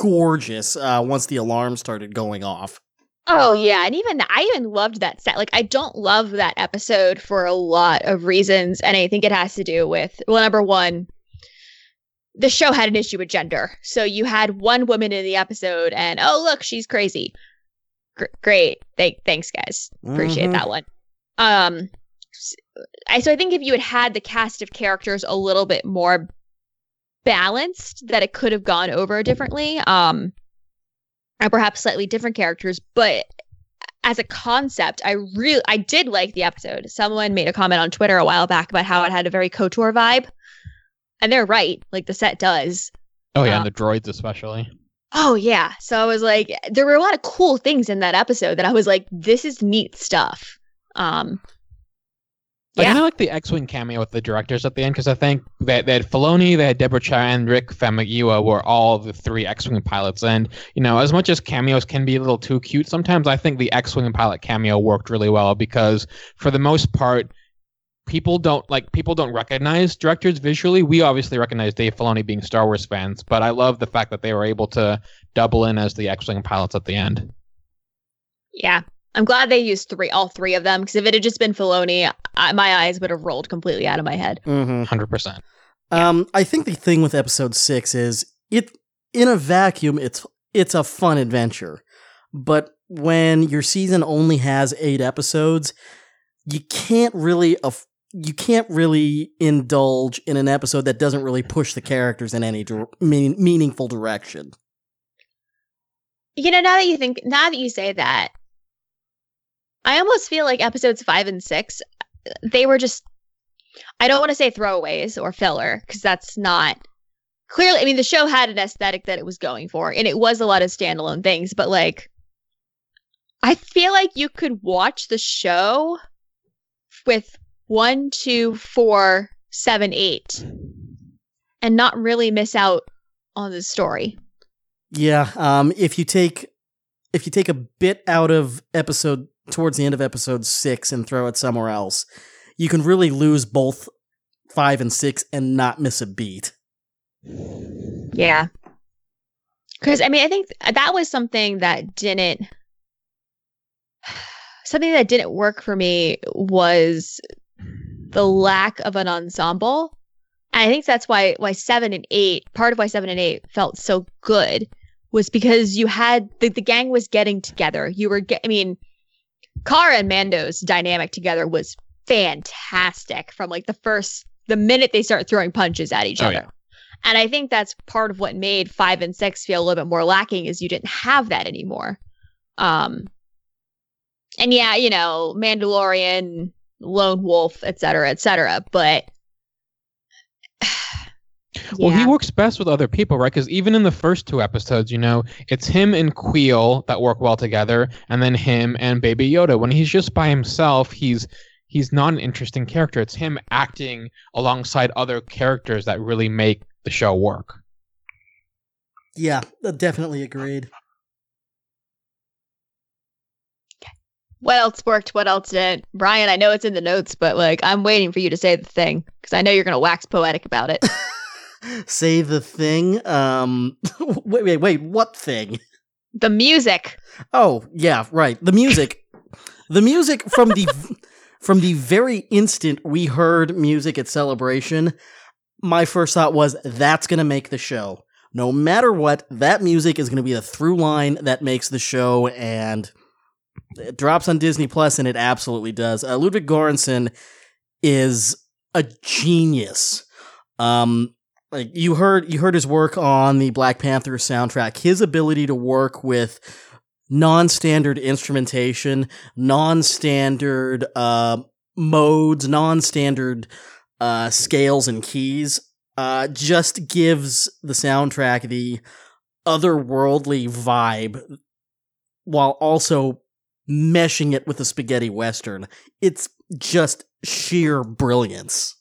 gorgeous uh, once the alarm started going off. Oh yeah, and even I even loved that set. Like I don't love that episode for a lot of reasons, and I think it has to do with well, number one, the show had an issue with gender. So you had one woman in the episode, and oh look, she's crazy. Gr- great, Thank- thanks guys, appreciate Mhm. that one. Um, I so I think if you had had the cast of characters a little bit more balanced, that it could have gone over differently. Um, and perhaps slightly different characters, but as a concept, I really I did like the episode. Someone made a comment on Twitter a while back about how it had a very KOTOR vibe. And they're right, like the set does. Oh yeah, Uh, and the droids especially. Oh yeah. So I was like there were a lot of cool things in that episode that I was like this is neat stuff. Um Like, Yeah. I like the X-wing cameo with the directors at the end because I think that they had Filoni, they had Deborah Chow, and Rick Famuyiwa were all the three X-wing pilots. And you know, as much as cameos can be a little too cute sometimes, I think the X-wing pilot cameo worked really well because for the most part, people don't like people don't recognize directors visually. We obviously recognize Dave Filoni being Star Wars fans, but I love the fact that they were able to double in as the X-wing pilots at the end. Yeah. I'm glad they used three, all three of them, because if it had just been Filoni, I, my eyes would have rolled completely out of my head. Mm-hmm. Hundred percent. Um, I think the thing with episode six is it in a vacuum, it's it's a fun adventure, but when your season only has eight episodes, you can't really aff- you can't really indulge in an episode that doesn't really push the characters in any dir- mean- meaningful direction. You know, now that you think, now that you say that, I almost feel like episodes five and six, they were just, I don't want to say throwaways or filler, because that's not clearly, I mean, the show had an aesthetic that it was going for, and it was a lot of standalone things, but like, I feel like you could watch the show with one, two, four, seven, eight, and not really miss out on the story. Yeah, um, if you take if you take a bit out of episode towards the end of episode six and throw it somewhere else, you can really lose both five and six and not miss a beat. Yeah. Because, I mean, I think that was something that didn't, (sighs) something that didn't work for me was the lack of an ensemble. And I think that's why, why seven and eight, part of why seven and eight felt so good was because you had, the, the gang was getting together. You were, get, I mean, Cara and Mando's dynamic together was fantastic from like the first, the minute they start throwing punches at each Oh, other. yeah. And I think that's part of what made five and six feel a little bit more lacking is you didn't have that anymore. Um, and yeah, you know, Mandalorian, Lone Wolf, et cetera, et cetera. But Well, he works best with other people, right? Because even in the first two episodes, you know, it's him and Kuiil that work well together, and then him and Baby Yoda. When he's just by himself, he's he's not an interesting character. It's him acting alongside other characters that really make the show work. Yeah, definitely agreed. what else worked? What else didn't? Brian, I know it's in the notes, but like I'm waiting for you to say the thing because I know you're gonna wax poetic about it. (laughs) Say the thing. Um, (laughs) wait, wait, wait. What thing? the music. Oh, yeah, right. The music. the music from the (laughs) from the very instant we heard music at Celebration, my first thought was that's going to make the show. No matter what, that music is going to be the through line that makes the show and it drops on Disney Plus and it absolutely does. Uh, Ludwig Göransson is a genius. Um like you heard you heard his work on the Black Panther soundtrack. His ability to work with non-standard instrumentation, non-standard uh, modes, non-standard uh, scales and keys, uh, just gives the soundtrack the otherworldly vibe, while also meshing it with a spaghetti western. It's just sheer brilliance.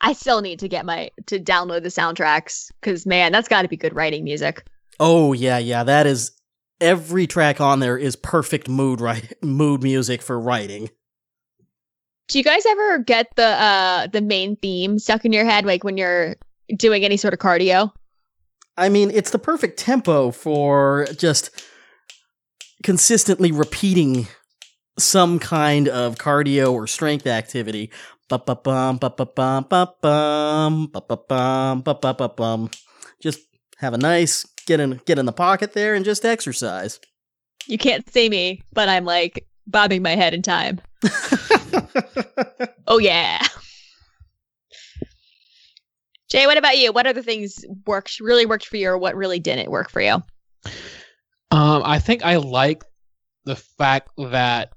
I still need to get my to download the soundtracks because man, that's got to be good writing music. Oh yeah, yeah, that is every track on there is perfect mood right mood music for writing. Do you guys ever get the uh the main theme stuck in your head like when you're doing any sort of cardio? I mean, it's the perfect tempo for just consistently repeating some kind of cardio or strength activity. Just have a nice get in get in the pocket there and just exercise. You can't see me, but I'm like bobbing my head in time. (laughs) Oh yeah. Jay, what about you? What other things worked really worked for you or what really didn't work for you? Um, I think I like the fact that it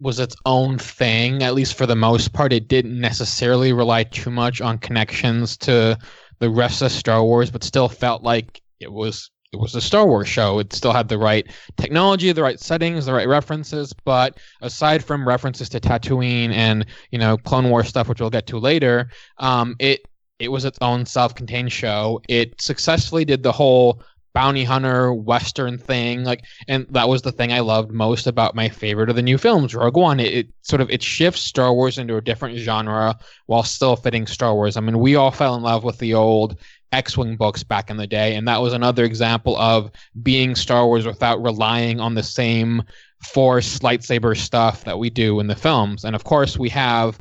was its own thing, at least for the most part. It didn't necessarily rely too much on connections to the rest of Star Wars, but still felt like it was it was a Star Wars show. It still had the right technology, the right settings, the right references. But aside from references to Tatooine and you know Clone War stuff, which we'll get to later, um, it it was its own self-contained show. It successfully did the whole bounty hunter western thing like and that was the thing i loved most about my favorite of the new films rogue one. It, it, sort of it shifts star wars into a different genre while still fitting star wars. I mean we all fell in love with the old x-wing books back in the day and that was another example of being star wars without relying on the same force lightsaber stuff that we do in the films. And of course we have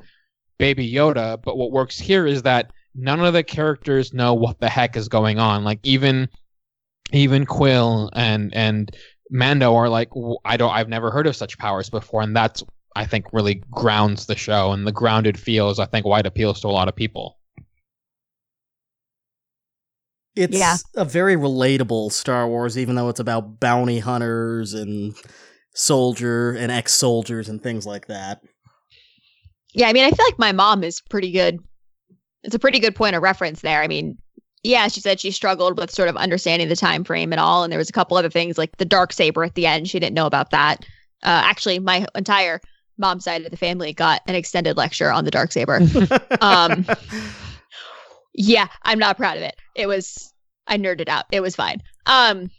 baby yoda but what works here is that none of the characters know what the heck is going on. Like even even Kuiil and and Mando are like I don't I've never heard of such powers before and that's I think really grounds the show and the grounded feel is I think why it appeals to a lot of people. It's Yeah. a very relatable Star Wars, even though it's about bounty hunters and soldier and ex soldiers and things like that. Yeah, I mean, I feel like my mom is pretty good. It's a pretty good point of reference there. I mean, yeah, she said she struggled with sort of understanding the time frame and all, and there was a couple other things like the dark saber at the end. She didn't know about that. Uh, actually, my entire mom's side of the family got an extended lecture on the dark saber. (laughs) Um, (laughs) yeah, I'm not proud of it. It was I nerded out. It was fine. Um,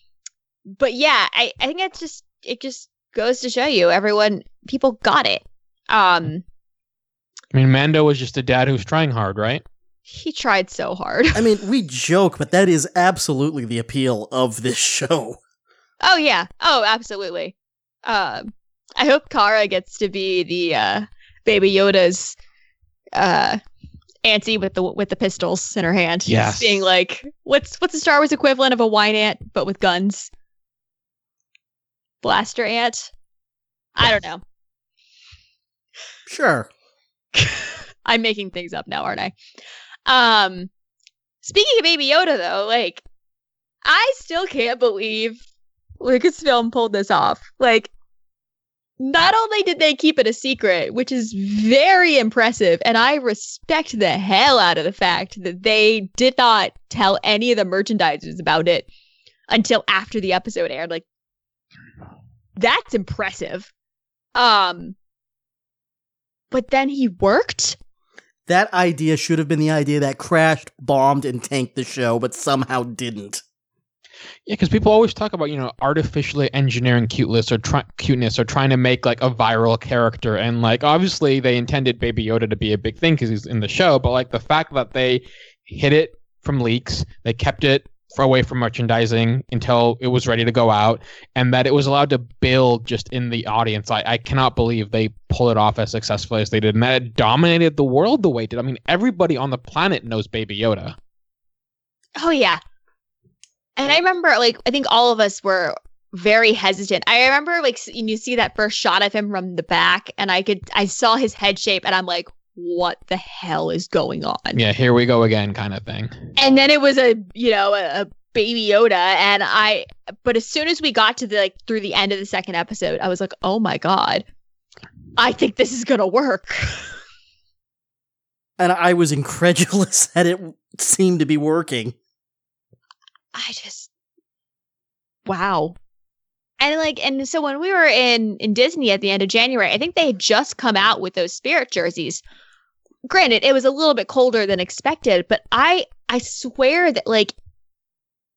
but yeah, I I think it's just it just goes to show you everyone people got it. Um, I mean Mando was just a dad who's trying hard, right? He tried so hard. I mean, we (laughs) joke, but that is absolutely the appeal of this show. Oh yeah. Oh, absolutely. Um, I hope Cara gets to be the uh, baby Yoda's uh, auntie with the with the pistols in her hand. Yes. being like, what's what's the Star Wars equivalent of a wine ant but with guns? Blaster ant. I don't know. Sure. (laughs) I'm making things up now, aren't I? Um, speaking of Baby Yoda, though, like, I still can't believe Lucasfilm pulled this off. Like, not only did they keep it a secret, which is very impressive, and I respect the hell out of the fact that they did not tell any of the merchandisers about it until after the episode aired. Like, that's impressive. Um, but then he worked. That idea should have been the idea that crashed, bombed, and tanked the show, but somehow didn't. Yeah, because people always talk about you know artificially engineering cuteness or try- cuteness or trying to make like a viral character, and like obviously they intended Baby Yoda to be a big thing because he's in the show, but like the fact that they hid it from leaks, they kept it away from merchandising until it was ready to go out, and that it was allowed to build just in the audience. I, I cannot believe they pulled it off as successfully as they did, and that it dominated the world the way it did. I mean, everybody on the planet knows Baby Yoda. Oh yeah. And I remember like I think all of us were very hesitant. I remember like you see that first shot of him from the back and I could I saw his head shape and I'm like what the hell is going on? Yeah, here we go again, kind of thing. And then it was a, you know, a, a baby Yoda and I but as soon as we got to the like through the end of the second episode, I was like, "Oh my god. I think this is going to work." (laughs) And I was incredulous (laughs) that it seemed to be working. I just wow. And like and so when we were in in Disney at the end of January, I think they had just come out with those spirit jerseys. Granted, it was a little bit colder than expected, but I I swear that like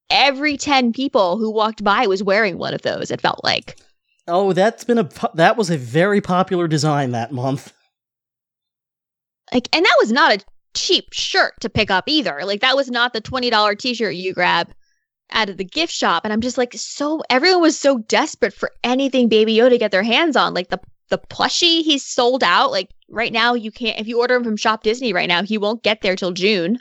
every 10 people who walked by was wearing one of those, it felt like. Oh, that's been a that was a very popular design that month. Like and that was not a cheap shirt to pick up either. Like that was not the $20 t-shirt you grab out of the gift shop and I'm just like so everyone was so desperate for anything Baby Yoda to get their hands on. Like the the plushie he's sold out. Like right now you can't if you order him from Shop Disney right now, he won't get there till June.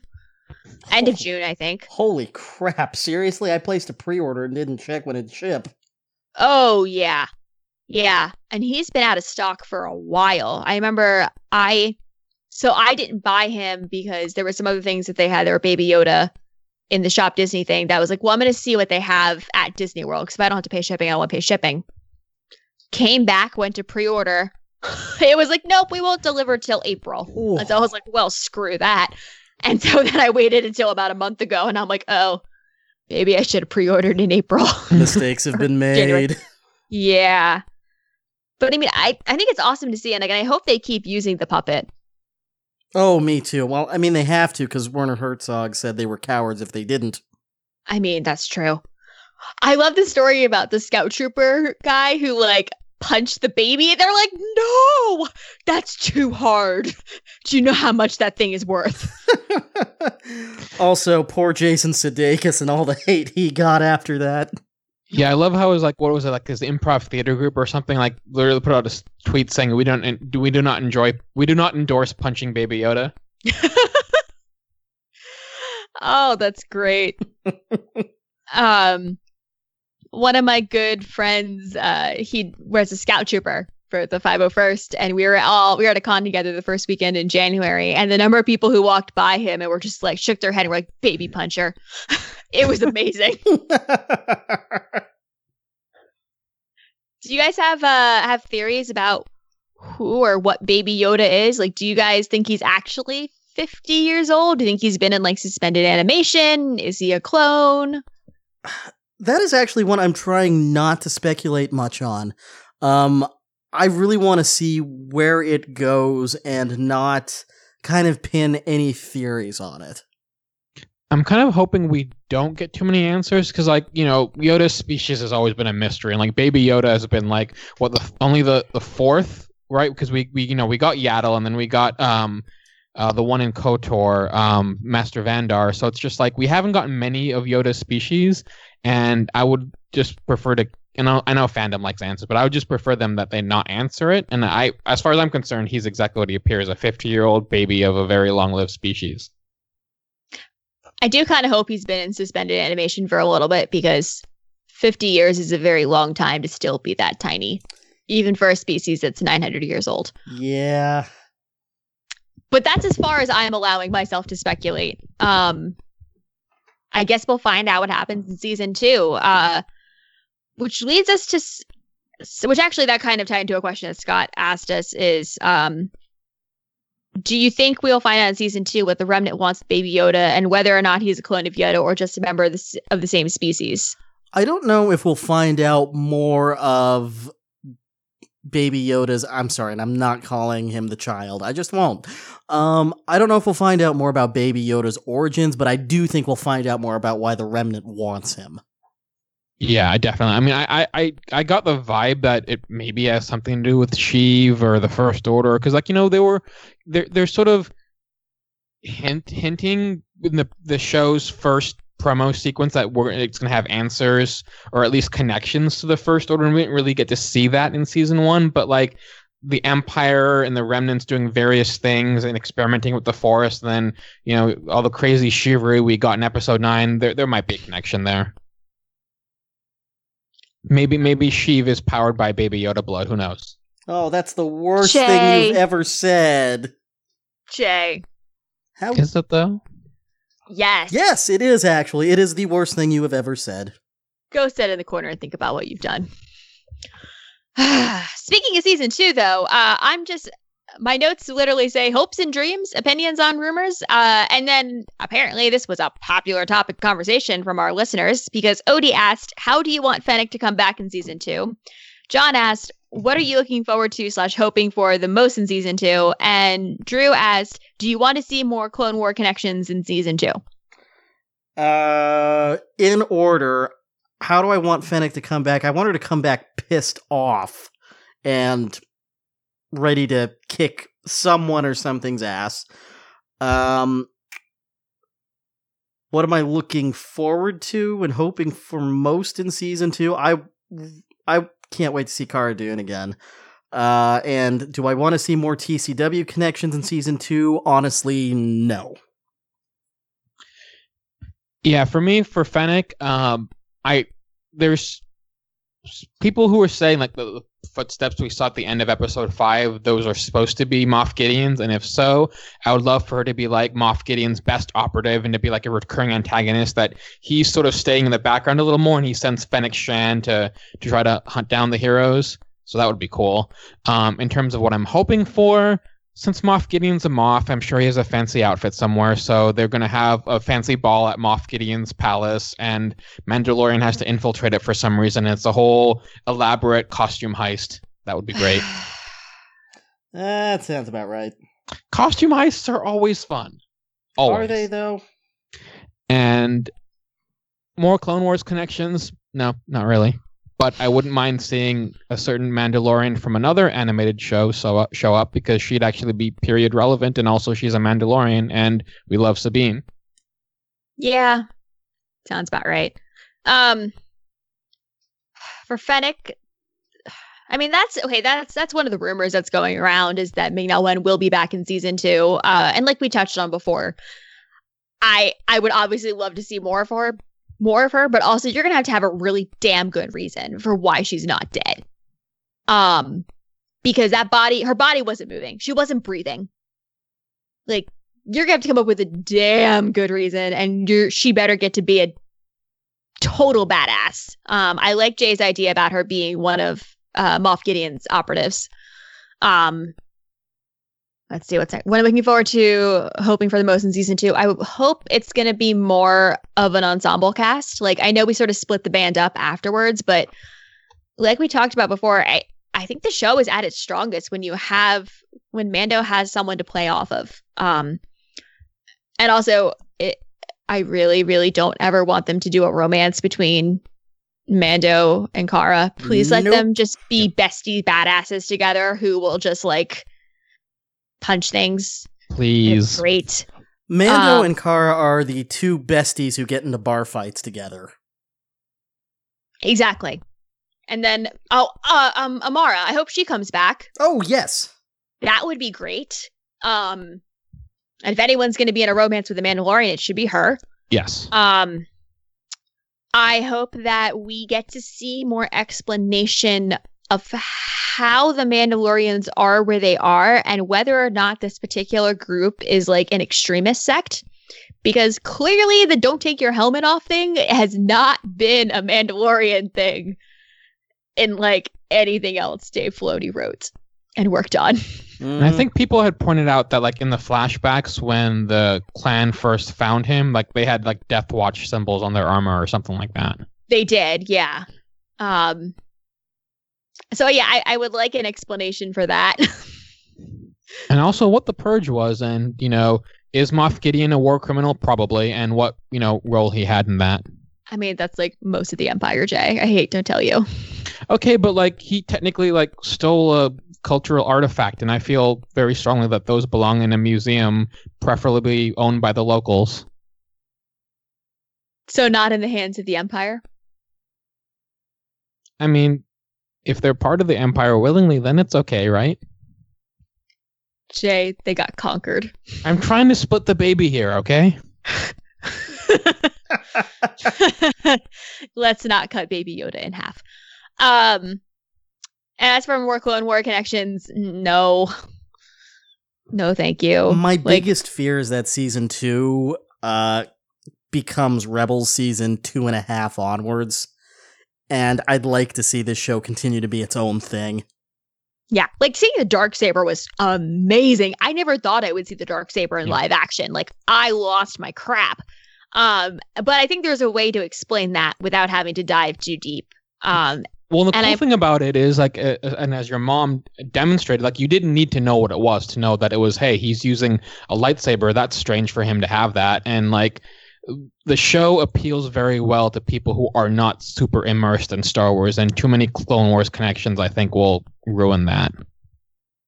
End of June, I think. Holy crap! Seriously, I placed a pre-order and didn't check when it shipped. Oh yeah. Yeah. And he's been out of stock for a while. I remember I so I didn't buy him because there were some other things that they had. There were Baby Yoda in the Shop Disney thing that was like, well, I'm going to see what they have at Disney World because if I don't have to pay shipping, I don't want to pay shipping. Came back, went to pre order. (laughs) it was like, nope, we won't deliver till April. Ooh. And so I was like, well, screw that. And so (laughs) then I waited until about a month ago and I'm like, oh, maybe I should have pre-ordered in April. (laughs) Mistakes have been January. made. yeah. But I mean, I, I think it's awesome to see, and like, I hope they keep using the puppet. Oh, me too. Well, I mean, they have to because Werner Herzog said they were cowards if they didn't. I mean, that's true. I love the story about the scout trooper guy who like punched the baby. They're like, no, that's too hard. (laughs) Do you know how much that thing is worth? (laughs) also, poor Jason Sudeikis and all the hate he got after that. Yeah, I love how it was like what was it like his improv theater group or something like literally put out a tweet saying we don't do we do not enjoy we do not endorse punching Baby Yoda. (laughs) oh, that's great. um, one of my good friends, uh, he was a scout trooper for the 501st, and we were all we were at a con together the first weekend in January, and the number of people who walked by him and were just like shook their head and were like, "Baby puncher." (laughs) it was amazing. (laughs) do you guys have uh have theories about who or what Baby Yoda is? Like, do you guys think he's actually 50 years old? Do you think he's been in like suspended animation? Is he a clone? (sighs) (laughs) that is actually one I'm trying not to speculate much on. Um, I really want to see where it goes and not kind of pin any theories on it. I'm kind of hoping we don't get too many answers because, like, you know, Yoda's species has always been a mystery, and like Baby Yoda has been like what the only the the fourth, right? Because we we you know we got Yaddle, and then we got um uh, the one in Kotor, um Master Vandar. So it's just like we haven't gotten many of Yoda's species, and I would just prefer to. You know, I know fandom likes answers, but I would just prefer them that they not answer it. And I, as far as I'm concerned, he's exactly what he appears: a 50 year old baby of a very long lived species. I do kind of hope he's been in suspended animation for a little bit because 50 years is a very long time to still be that tiny, even for a species that's 900 years old. Yeah. But that's as far as I'm allowing myself to speculate. Um, I guess we'll find out what happens in season two. Uh, which leads us to, s- which actually that kind of tied into a question that Scott asked us is, um, do you think we'll find out in season two what the remnant wants Baby Yoda and whether or not he's a clone of Yoda or just a member of the, of the same species? I don't know if we'll find out more of Baby Yoda's. I'm sorry, and I'm not calling him the child. I just won't. Um, I don't know if we'll find out more about Baby Yoda's origins, but I do think we'll find out more about why the Remnant wants him. Yeah, I definitely. I mean, I, I, I, I got the vibe that it maybe has something to do with Sheev or the First Order, because like you know they were, they're they're sort of hint hinting in the the show's first promo sequence that we're it's gonna have answers or at least connections to the First Order, and we didn't really get to see that in season one. But like the Empire and the Remnants doing various things and experimenting with the Force, and then you know all the crazy shivery we got in Episode Nine. There there might be a connection there. Maybe maybe Sheev is powered by Baby Yoda blood. Who knows? Oh, that's the worst Shay. thing you've ever said. Jay. How? Is it though? Yes. Yes, it is actually. It is the worst thing you have ever said. Go sit in the corner and think about what you've done. (sighs) Speaking of season two, though, uh, I'm just my notes literally say hopes and dreams, opinions on rumors, uh, and then apparently this was a popular topic of conversation from our listeners because Odie asked, "How do you want Fennec to come back in season two? John asked, "What are you looking forward to slash hoping for the most in season two? And Drew asked, "Do you want to see more Clone War connections in season two? Uh, in order, how do I want Fennec to come back? I want her to come back pissed off and ready to kick someone or something's ass. Um, what am I looking forward to and hoping for most in season two? I I can't wait to see Cara Dune again. Uh, and do I want to see more TCW connections in season two? Honestly, no. Yeah, for me, for Fennec, um, I there's people who are saying like the, footsteps we saw at the end of episode five, those are supposed to be Moff Gideon's, and if so, I would love for her to be like Moff Gideon's best operative and to be like a recurring antagonist that he's sort of staying in the background a little more, and he sends Fennec Shan to to try to hunt down the heroes. So that would be cool. Um, in terms of what I'm hoping for, since Moff Gideon's a Moff, I'm sure he has a fancy outfit somewhere. So they're going to have a fancy ball at Moff Gideon's palace, and Mandalorian has to infiltrate it for some reason. It's a whole elaborate costume heist. That would be great. (sighs) That sounds about right. costume heists are always fun. Always. Are they though? And more Clone Wars connections? No, not really. But I wouldn't mind seeing a certain Mandalorian from another animated show so, uh, show up because she'd actually be period relevant, and also she's a Mandalorian, and we love Sabine. Yeah, sounds about right. Um, for Fennec, I mean that's okay. That's that's one of the rumors that's going around is that Ming-Na Wen will be back in season two. Uh, and like we touched on before, I I would obviously love to see more of her, more of her, but also you're gonna have to have a really damn good reason for why she's not dead. Um, because that body, her body wasn't moving. She wasn't breathing. Like you're gonna have to come up with a damn good reason, and you're she better get to be a total badass. Um, I like Jay's idea about her being one of uh, Moff Gideon's operatives. Um, let's see what's next. What I'm looking forward to, hoping for the most in season two. I hope it's gonna be more of an ensemble cast. Like I know we sort of split the band up afterwards, but like we talked about before, I I think the show is at its strongest when you have when Mando has someone to play off of. Um, and also it I really, really don't ever want them to do a romance between Mando and Cara. Please let Nope. them just be bestie badasses together who will just like punch things. It's Please. great. Mando Um, and Cara are the two besties who get into bar fights together. Exactly. And then oh uh, um Omera, I hope she comes back. Oh yes. That would be great. Um and if anyone's going to be in a romance with a Mandalorian, it should be her. Yes. Um, I hope that we get to see more explanation of how the Mandalorians are where they are and whether or not this particular group is like an extremist sect. Because clearly, the don't take your helmet off thing has not been a Mandalorian thing in like anything else Dave Filoni wrote and worked on. (laughs) And I think people had pointed out that, like in the flashbacks, when the clan first found him, like they had like Death Watch symbols on their armor or something like that. They did, yeah. Um so yeah, I, I would like an explanation for that. And also, what the purge was, and you know, is Moff Gideon a war criminal? Probably, and what you know role he had in that. I mean, that's like most of the Empire, Jay. I hate to tell you. Okay, but like he technically like stole a cultural artifact, and I feel very strongly that those belong in a museum, preferably owned by the locals. So not in the hands of the Empire. I mean, if they're part of the empire willingly, then it's okay, right? Jay, they got conquered. I'm trying to split the baby here, okay? (laughs) Let's not cut Baby Yoda in half. Um, as for more Clone War connections, no, no, thank you. My Like- biggest fear is that season two uh becomes Rebels season two and a half onwards. And I'd like to see this show continue to be its own thing. Yeah, like seeing the dark saber was amazing. I never thought I would see the dark saber in Yeah. live action. Like I lost my crap. Um, but I think there's a way to explain that without having to dive too deep. Um, Well, the And cool I- thing about it is like, uh, uh, and as your mom demonstrated, like you didn't need to know what it was to know that it was, hey, he's using a lightsaber. That's strange for him to have that, and like the show appeals very well to people who are not super immersed in Star Wars, and too many Clone Wars connections, I think, will ruin that.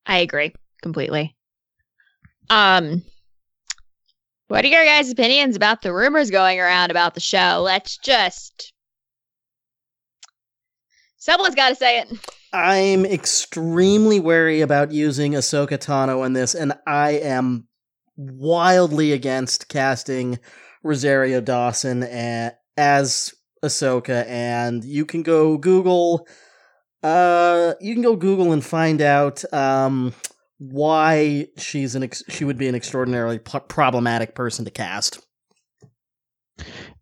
I agree completely. Um, what are your guys' opinions about the rumors going around about the show? Let's just. Someone's got to say it. I'm extremely wary about using Ahsoka Tano in this, and I am wildly against casting Rosario Dawson as Ahsoka. And you can go Google, uh, you can go Google and find out um, why she's an ex- she would be an extraordinarily p- problematic person to cast.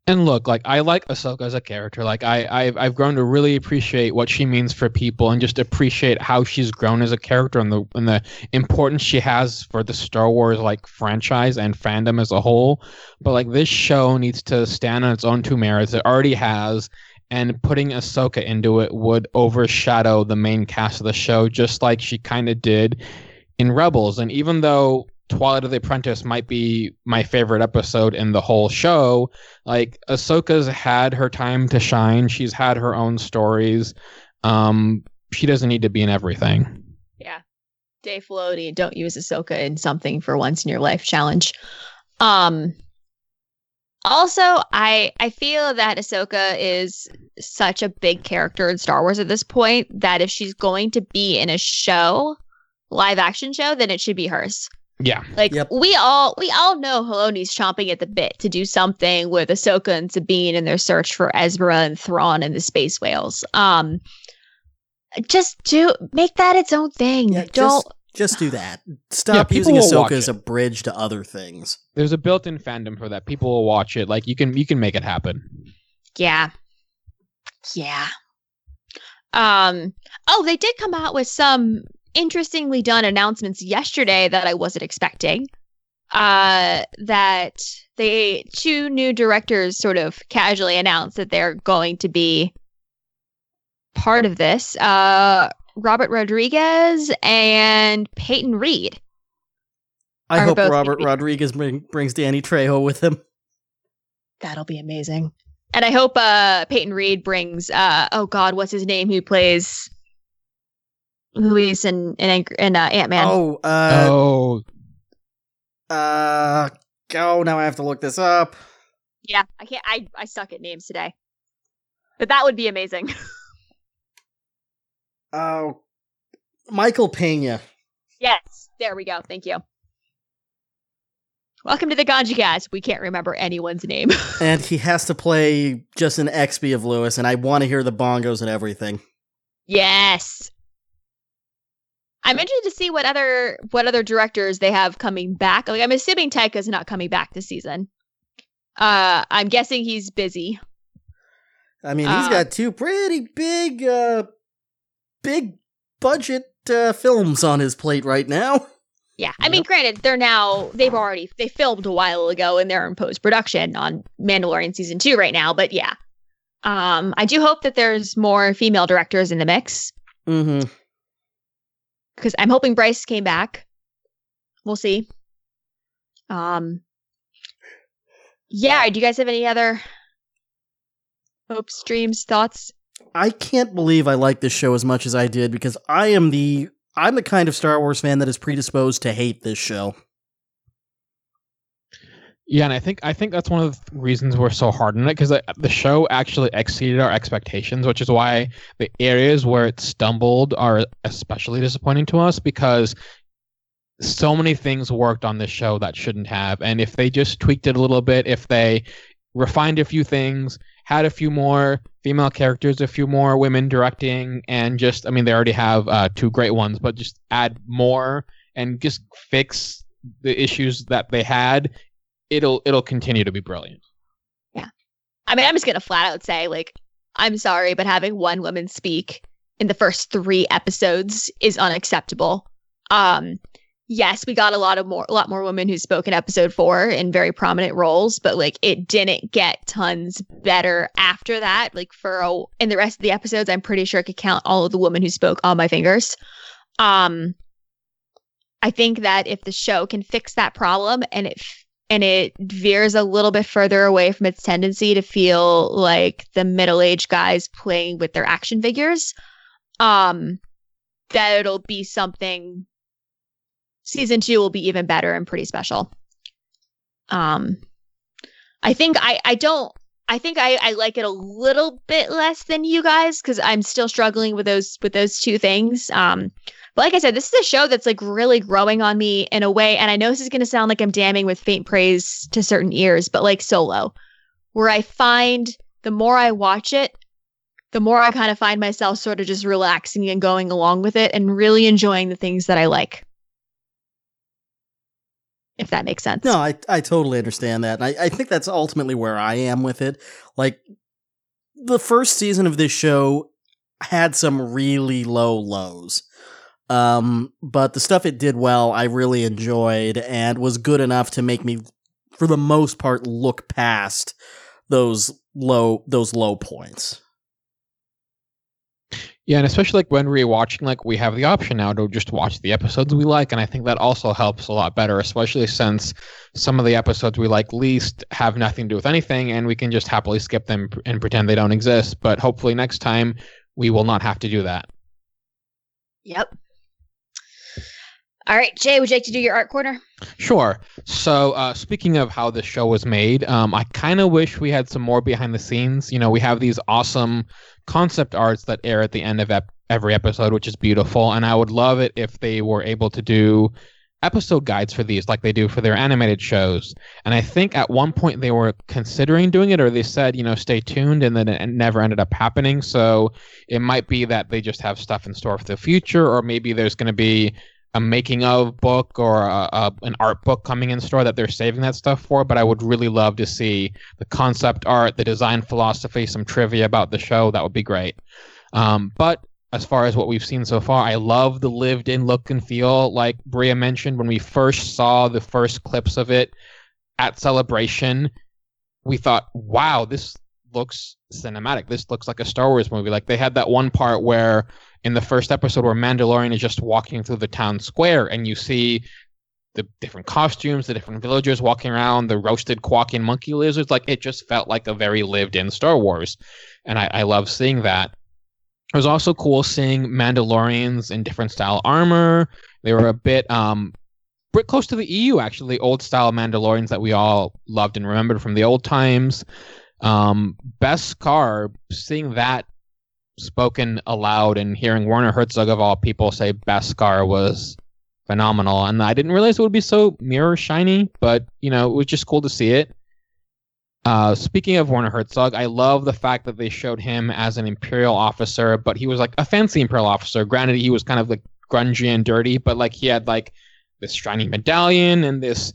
And look, like I like Ahsoka as a character. Like I, I've, I've grown to really appreciate what she means for people, and just appreciate how she's grown as a character and the and the importance she has for the Star Wars like franchise and fandom as a whole. But like this show needs to stand on its own two merits. It already has, and putting Ahsoka into it would overshadow the main cast of the show, just like she kind of did in Rebels. And even though Twilight of the Apprentice might be my favorite episode in the whole show. Like Ahsoka's had her time to shine. She's had her own stories. Um, she doesn't need to be in everything. Yeah. Dave Filoni, don't use Ahsoka in something for once in your life challenge. Um also, I I feel that Ahsoka is such a big character in Star Wars at this point that if she's going to be in a show, live action show, then it should be hers. Yeah. Like Yep. we all we all know Filoni's chomping at the bit to do something with Ahsoka and Sabine in their search for Ezra and Thrawn and the space whales. Um just do make that its own thing. Yeah, Don't just, just do that. Stop people using will Ahsoka as a bridge to other things. There's a built-in fandom for that. People will watch it. Like you can you can make it happen. Yeah. Yeah. Um oh, they did come out with some interestingly done announcements yesterday that I wasn't expecting. Uh that they two new directors sort of casually announced that they're going to be part of this. Uh Robert Rodriguez and Peyton Reed. I hope Robert gonna be- Rodriguez bring, brings Danny Trejo with him. That'll be amazing. And I hope uh Peyton Reed brings uh oh god, what's his name who plays Luis and and, and uh, Ant Man. Oh, uh, oh, uh, oh, now I have to look this up. Yeah, I can't I I suck at names today. But that would be amazing. (laughs) Oh, Michael Pena. yes. There we go. Thank you. Welcome to the Kanji Cast. We can't remember anyone's name. (laughs) And he has to play just an XP of Luis, and I want to hear the bongos and everything. yes. I'm interested to see what other what other directors they have coming back. Like I'm assuming Taika's not coming back this season. Uh I'm guessing he's busy. I mean, he's Uh, got two pretty big, uh, big budget uh, films on his plate right now. Yeah, I mean, granted, they're now they've already they filmed a while ago and they're in post production on Mandalorian season two right now. But yeah, um, I do hope that there's more female directors in the mix Mm-hmm. Because I'm hoping Bryce came back. We'll see. Um, yeah. Do you guys have any other hopes, dreams, thoughts? I can't believe I like this show as much as I did because I am the I'm the kind of Star Wars fan that is predisposed to hate this show. Yeah, and I think I think that's one of the reasons we're so hard on it because the show actually exceeded our expectations, which is why the areas where it stumbled are especially disappointing to us because so many things worked on this show that shouldn't have, and if they just tweaked it a little bit, if they refined a few things, had a few more female characters, a few more women directing, and just I mean they already have uh, two great ones, but just add more and just fix the issues that they had, it'll it'll continue to be brilliant. Yeah. I mean, I'm just gonna flat out say, like, I'm sorry, but having one woman speak in the first three episodes is unacceptable. Um, yes, we got a lot of more, a lot more women who spoke in episode four in very prominent roles, but like, it didn't get tons better after that. Like, for a, in the rest of the episodes, I'm pretty sure I could count all of the women who spoke on my fingers. Um, I think that if the show can fix that problem and it and it veers a little bit further away from its tendency to feel like the middle-aged guys playing with their action figures um that it'll be something season 2 will be even better and pretty special. Um i think i i don't i think i i like it a little bit less than you guys cuz i'm still struggling with those with those two things um but like I said, this is a show that's like really growing on me in a way. And I know this is going to sound like I'm damning with faint praise to certain ears, but like solo, where I find the more I watch it, the more I kind of find myself sort of just relaxing and going along with it and really enjoying the things that I like. If that makes sense. No, I I totally understand that. I, I think that's ultimately where I am with it. Like the first season of this show had some really low lows. Um, but the stuff it did well, I really enjoyed and was good enough to make me, for the most part, look past those low those low points. Yeah, and especially like when rewatching, like we have the option now to just watch the episodes we like, and I think that also helps a lot better, especially since some of the episodes we like least have nothing to do with anything, and we can just happily skip them and pretend they don't exist. But hopefully next time we will not have to do that. Yep. All right, Jay, would you like to do your art corner? Sure. So, uh, speaking of how the show was made, um, I kind of wish we had some more behind the scenes. You know, we have these awesome concept arts that air at the end of ep- every episode, which is beautiful. And I would love it if they were able to do episode guides for these like they do for their animated shows. And I think at one point they were considering doing it, or they said, you know, stay tuned, and then it never ended up happening. So it might be that they just have stuff in store for the future, or maybe there's going to be a making of book or a, a, an art book coming in store that they're saving that stuff for. But I would really love to see the concept art, the design philosophy, some trivia about the show. That would be great. Um, but as far as what we've seen so far, I love the lived in look and feel. Like Bria mentioned, when we first saw the first clips of it at Celebration, we thought, wow, this looks cinematic. This looks like a Star Wars movie. Like they had that one part where in the first episode where Mandalorian is just walking through the town square and you see the different costumes, the different villagers walking around, the roasted quacking monkey lizards. Like it just felt like a very lived in Star Wars. And I, I love seeing that. It was also cool seeing Mandalorians in different style armor. They were a bit um bit close to the EU actually, old style Mandalorians that we all loved and remembered from the old times. Um Beskar, seeing that spoken aloud and hearing Werner Herzog of all people say Beskar was phenomenal. And I didn't realize it would be so mirror shiny, but you know, it was just cool to see it. Uh, speaking of Werner Herzog, I love the fact that they showed him as an Imperial officer, but he was like a fancy Imperial officer. Granted, he was kind of like grungy and dirty, but like he had like this shiny medallion and this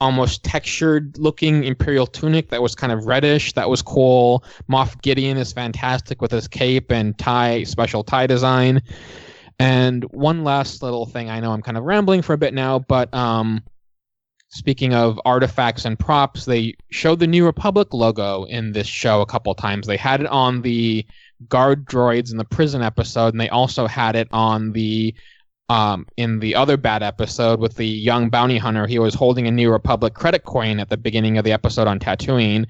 almost textured looking imperial tunic that was kind of reddish. That was cool. Moff gideon is fantastic with his cape and tie special tie design. And one last little thing. I know i'm kind of rambling for a bit now but um speaking of artifacts and props they showed the new republic logo in this show a couple times. They had it on the guard droids in the prison episode and they also had it on the um, in the other bad episode with the young bounty hunter, he was holding a New Republic credit coin at the beginning of the episode on Tatooine,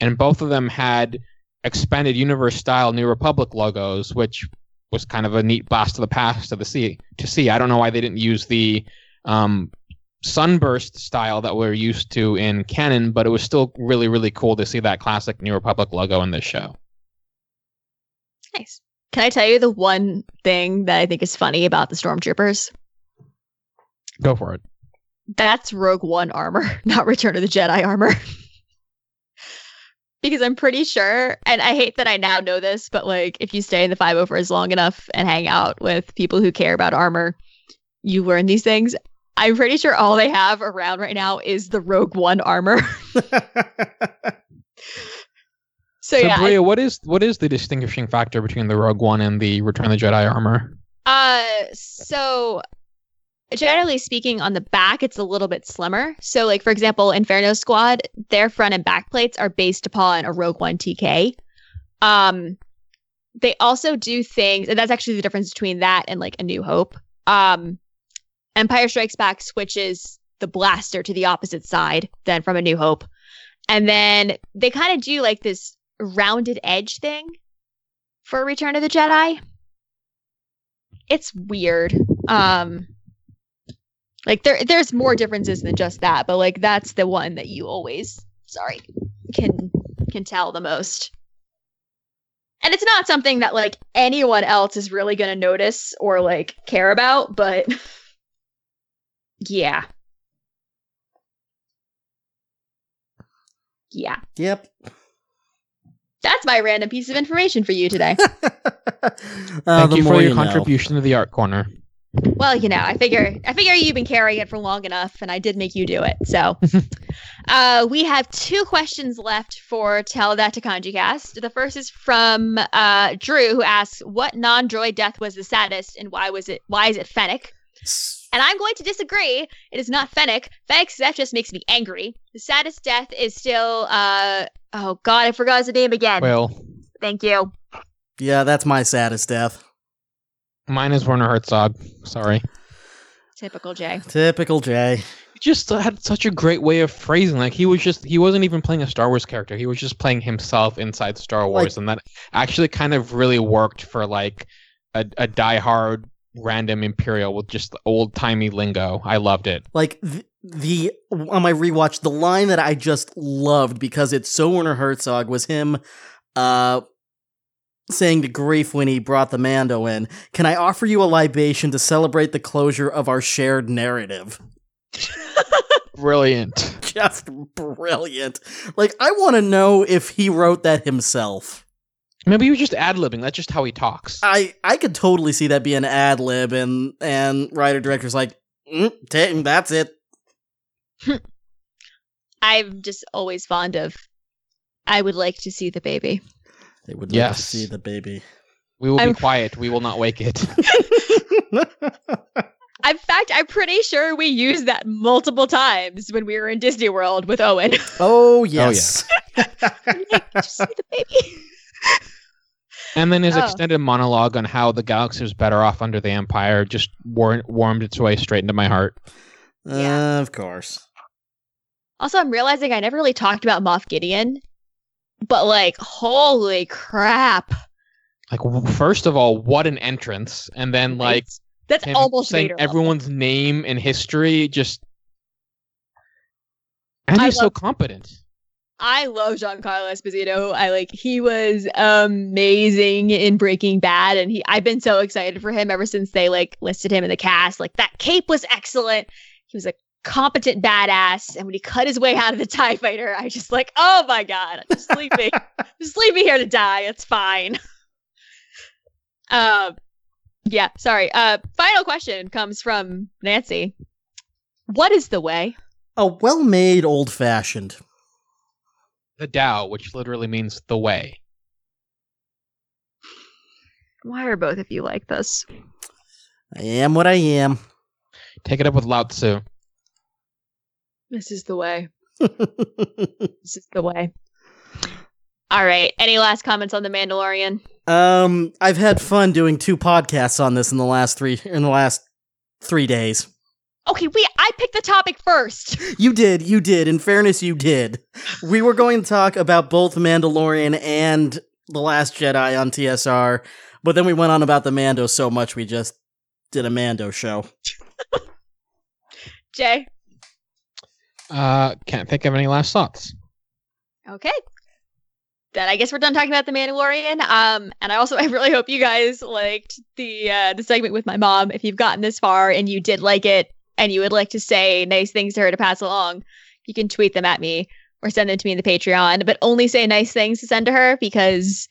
and both of them had expanded universe style New Republic logos, which was kind of a neat blast to the past to the see to see. I don't know why they didn't use the um, sunburst style that we're used to in canon, but it was still really really cool to see that classic New Republic logo in this show. Nice. Can I tell you the one thing that I think is funny about the stormtroopers? Go for it. That's Rogue One armor, (laughs) not Return of the Jedi armor. (laughs) because I'm pretty sure, and I hate that I now know this, but like if you stay in the 501st long enough and hang out with people who care about armor, you learn these things. I'm pretty sure all they have around right now is the Rogue One armor. (laughs) So, so yeah, Bria, I- what is what is the distinguishing factor between the Rogue One and the Return of the Jedi armor? Uh, so generally speaking, on the back, it's a little bit slimmer. So, like for example, Inferno Squad, their front and back plates are based upon a Rogue One TK. Um, they also do things, and that's actually the difference between that and like a New Hope. Um, Empire Strikes Back switches the blaster to the opposite side than from a New Hope, and then they kind of do like this rounded edge thing for Return of the Jedi it's weird. Um like there there's more differences than just that, but like that's the one that you always sorry can can tell the most. And it's not something that like anyone else is really going to notice or like care about, but (laughs) yeah. Yeah. yep. That's my random piece of information for you today. (laughs) uh, Thank the you for your know. contribution to the art corner. Well, you know, I figure I figure you've been carrying it for long enough, and I did make you do it. So, (laughs) uh, we have two questions left for Tell That to Kanji Cast. The first is from uh, Drew, who asks, "What non-droid death was the saddest, and why was it? Why is it Fennec?" And I'm going to disagree. It is not Fennec. Fennec's death just makes me angry. The saddest death is still, uh, oh god, I forgot his name again. Well, Thank you. Yeah, that's my saddest death. mine is Werner Herzog. Sorry. Typical Jay. Typical Jay. He just had such a great way of phrasing. Like he was just he wasn't even playing a Star Wars character. He was just playing himself inside Star Wars, and that actually kind of really worked for like a, a diehard random Imperial with just old timey lingo. I loved it. Like the, the on my rewatch, the line that I just loved because it's so Werner Herzog was him uh saying to Greef when he brought the Mando in, "Can I offer you a libation to celebrate the closure of our shared narrative?" (laughs) Brilliant. Just brilliant. Like I want to know if he wrote that himself. Maybe he was just ad libbing. That's just how he talks. I I could totally see that be an ad lib, and and writer director's like, mm, t- that's it. (laughs) I'm just always fond of. I would like to see the baby. They would like to see the baby. We will I'm- be quiet. We will not wake it. (laughs) (laughs) In fact, I'm pretty sure we used that multiple times when we were in Disney World with Owen. oh, oh yes. just see the baby. And then his Oh. extended monologue on how the galaxy was better off under the Empire just war- warmed its way straight into my heart. Yeah. of course. Also, I'm realizing I never really talked about Moff Gideon, but like, holy crap! Like, first of all, what an entrance, and then like that's almost saying Vader level. everyone's name in history. Just and he's so competent. I love Giancarlo Esposito. I like he was amazing in Breaking Bad, and he I've been so excited for him ever since they like listed him in the cast. Like that cape was excellent. He was a competent badass, and when he cut his way out of the Tie Fighter, I just like, oh my god, I'm just sleeping, (laughs) just leave me here to die. It's fine. Uh, (laughs) yeah. Sorry. Uh, final question comes from Nancy. What is the way? A well-made old-fashioned. The Tao, which literally means the way. Why are both of you like this? I am what I am. Take it up with Lao Tzu. This is the way. (laughs) This is the way. All right. Any last comments on the Mandalorian? um, I've had fun doing two podcasts on this in the last three in the last three days. Okay, we I picked the topic first. You did, you did. In fairness, you did. We were going to talk about both Mandalorian and The Last Jedi on TSR, but then we went on about the Mando so much we just did a Mando show. (laughs) Jay. Uh, can't think of any last thoughts. Okay. Then I guess we're done talking about the Mandalorian. Um, and I also (laughs) I really hope you guys liked the uh the segment with my mom. If you've gotten this far and you did like it and you would like to say nice things to her to pass along, you can tweet them at me or send them to me in the Patreon. But only say nice things to send to her because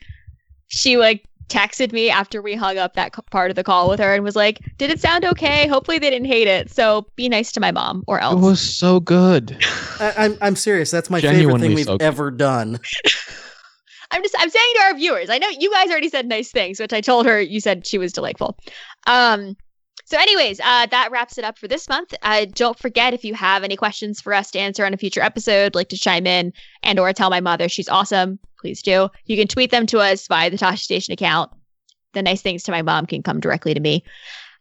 she like texted me after we hung up that c- part of the call with her and was like, "Did it sound okay? Hopefully they didn't hate it." So be nice to my mom or else." It was so good. (laughs) I, I'm I'm serious. That's my favorite thing we've so ever done. (laughs) I'm just I'm saying to our viewers. I know you guys already said nice things, which I told her you said she was delightful. Um so anyways, uh that wraps it up for this month. Uh don't forget if you have any questions for us to answer on a future episode, like to chime in and or tell my mother she's awesome, please do. You can tweet them to us via the Tosche Station account. The nice things to my mom can come directly to me.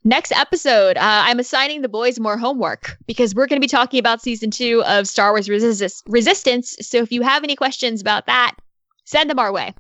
Next episode, uh, I'm assigning the boys more homework because we're going to be talking about season two of Star Wars Resist- Resistance. So if you have any questions about that, send them our way.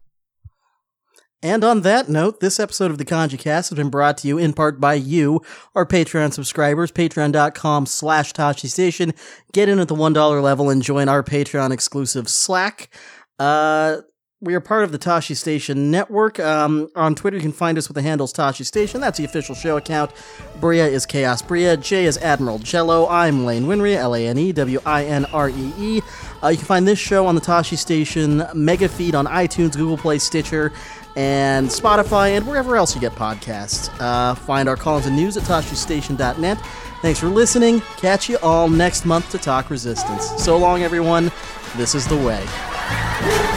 And on that note, this episode of the Kanji Cast has been brought to you in part by you, our Patreon subscribers, patreon.com slash Tosche Station. Get in at the $1 level and join our Patreon exclusive Slack. Uh, we are part of the Tosche Station network. Um, on Twitter, you can find us with the handles Tosche Station. That's the official show account. Bria is Chaos Bria. Jay is Admiral Jello. I'm Lane Winree, L A N E W I N R E E. Uh, you can find this show on the Tosche Station mega feed on iTunes, Google Play, Stitcher, and Spotify and wherever else you get podcasts. Uh, find our columns and news at ToscheStation.net. Thanks for listening. Catch you all next month to talk resistance. So long, everyone. This is the way.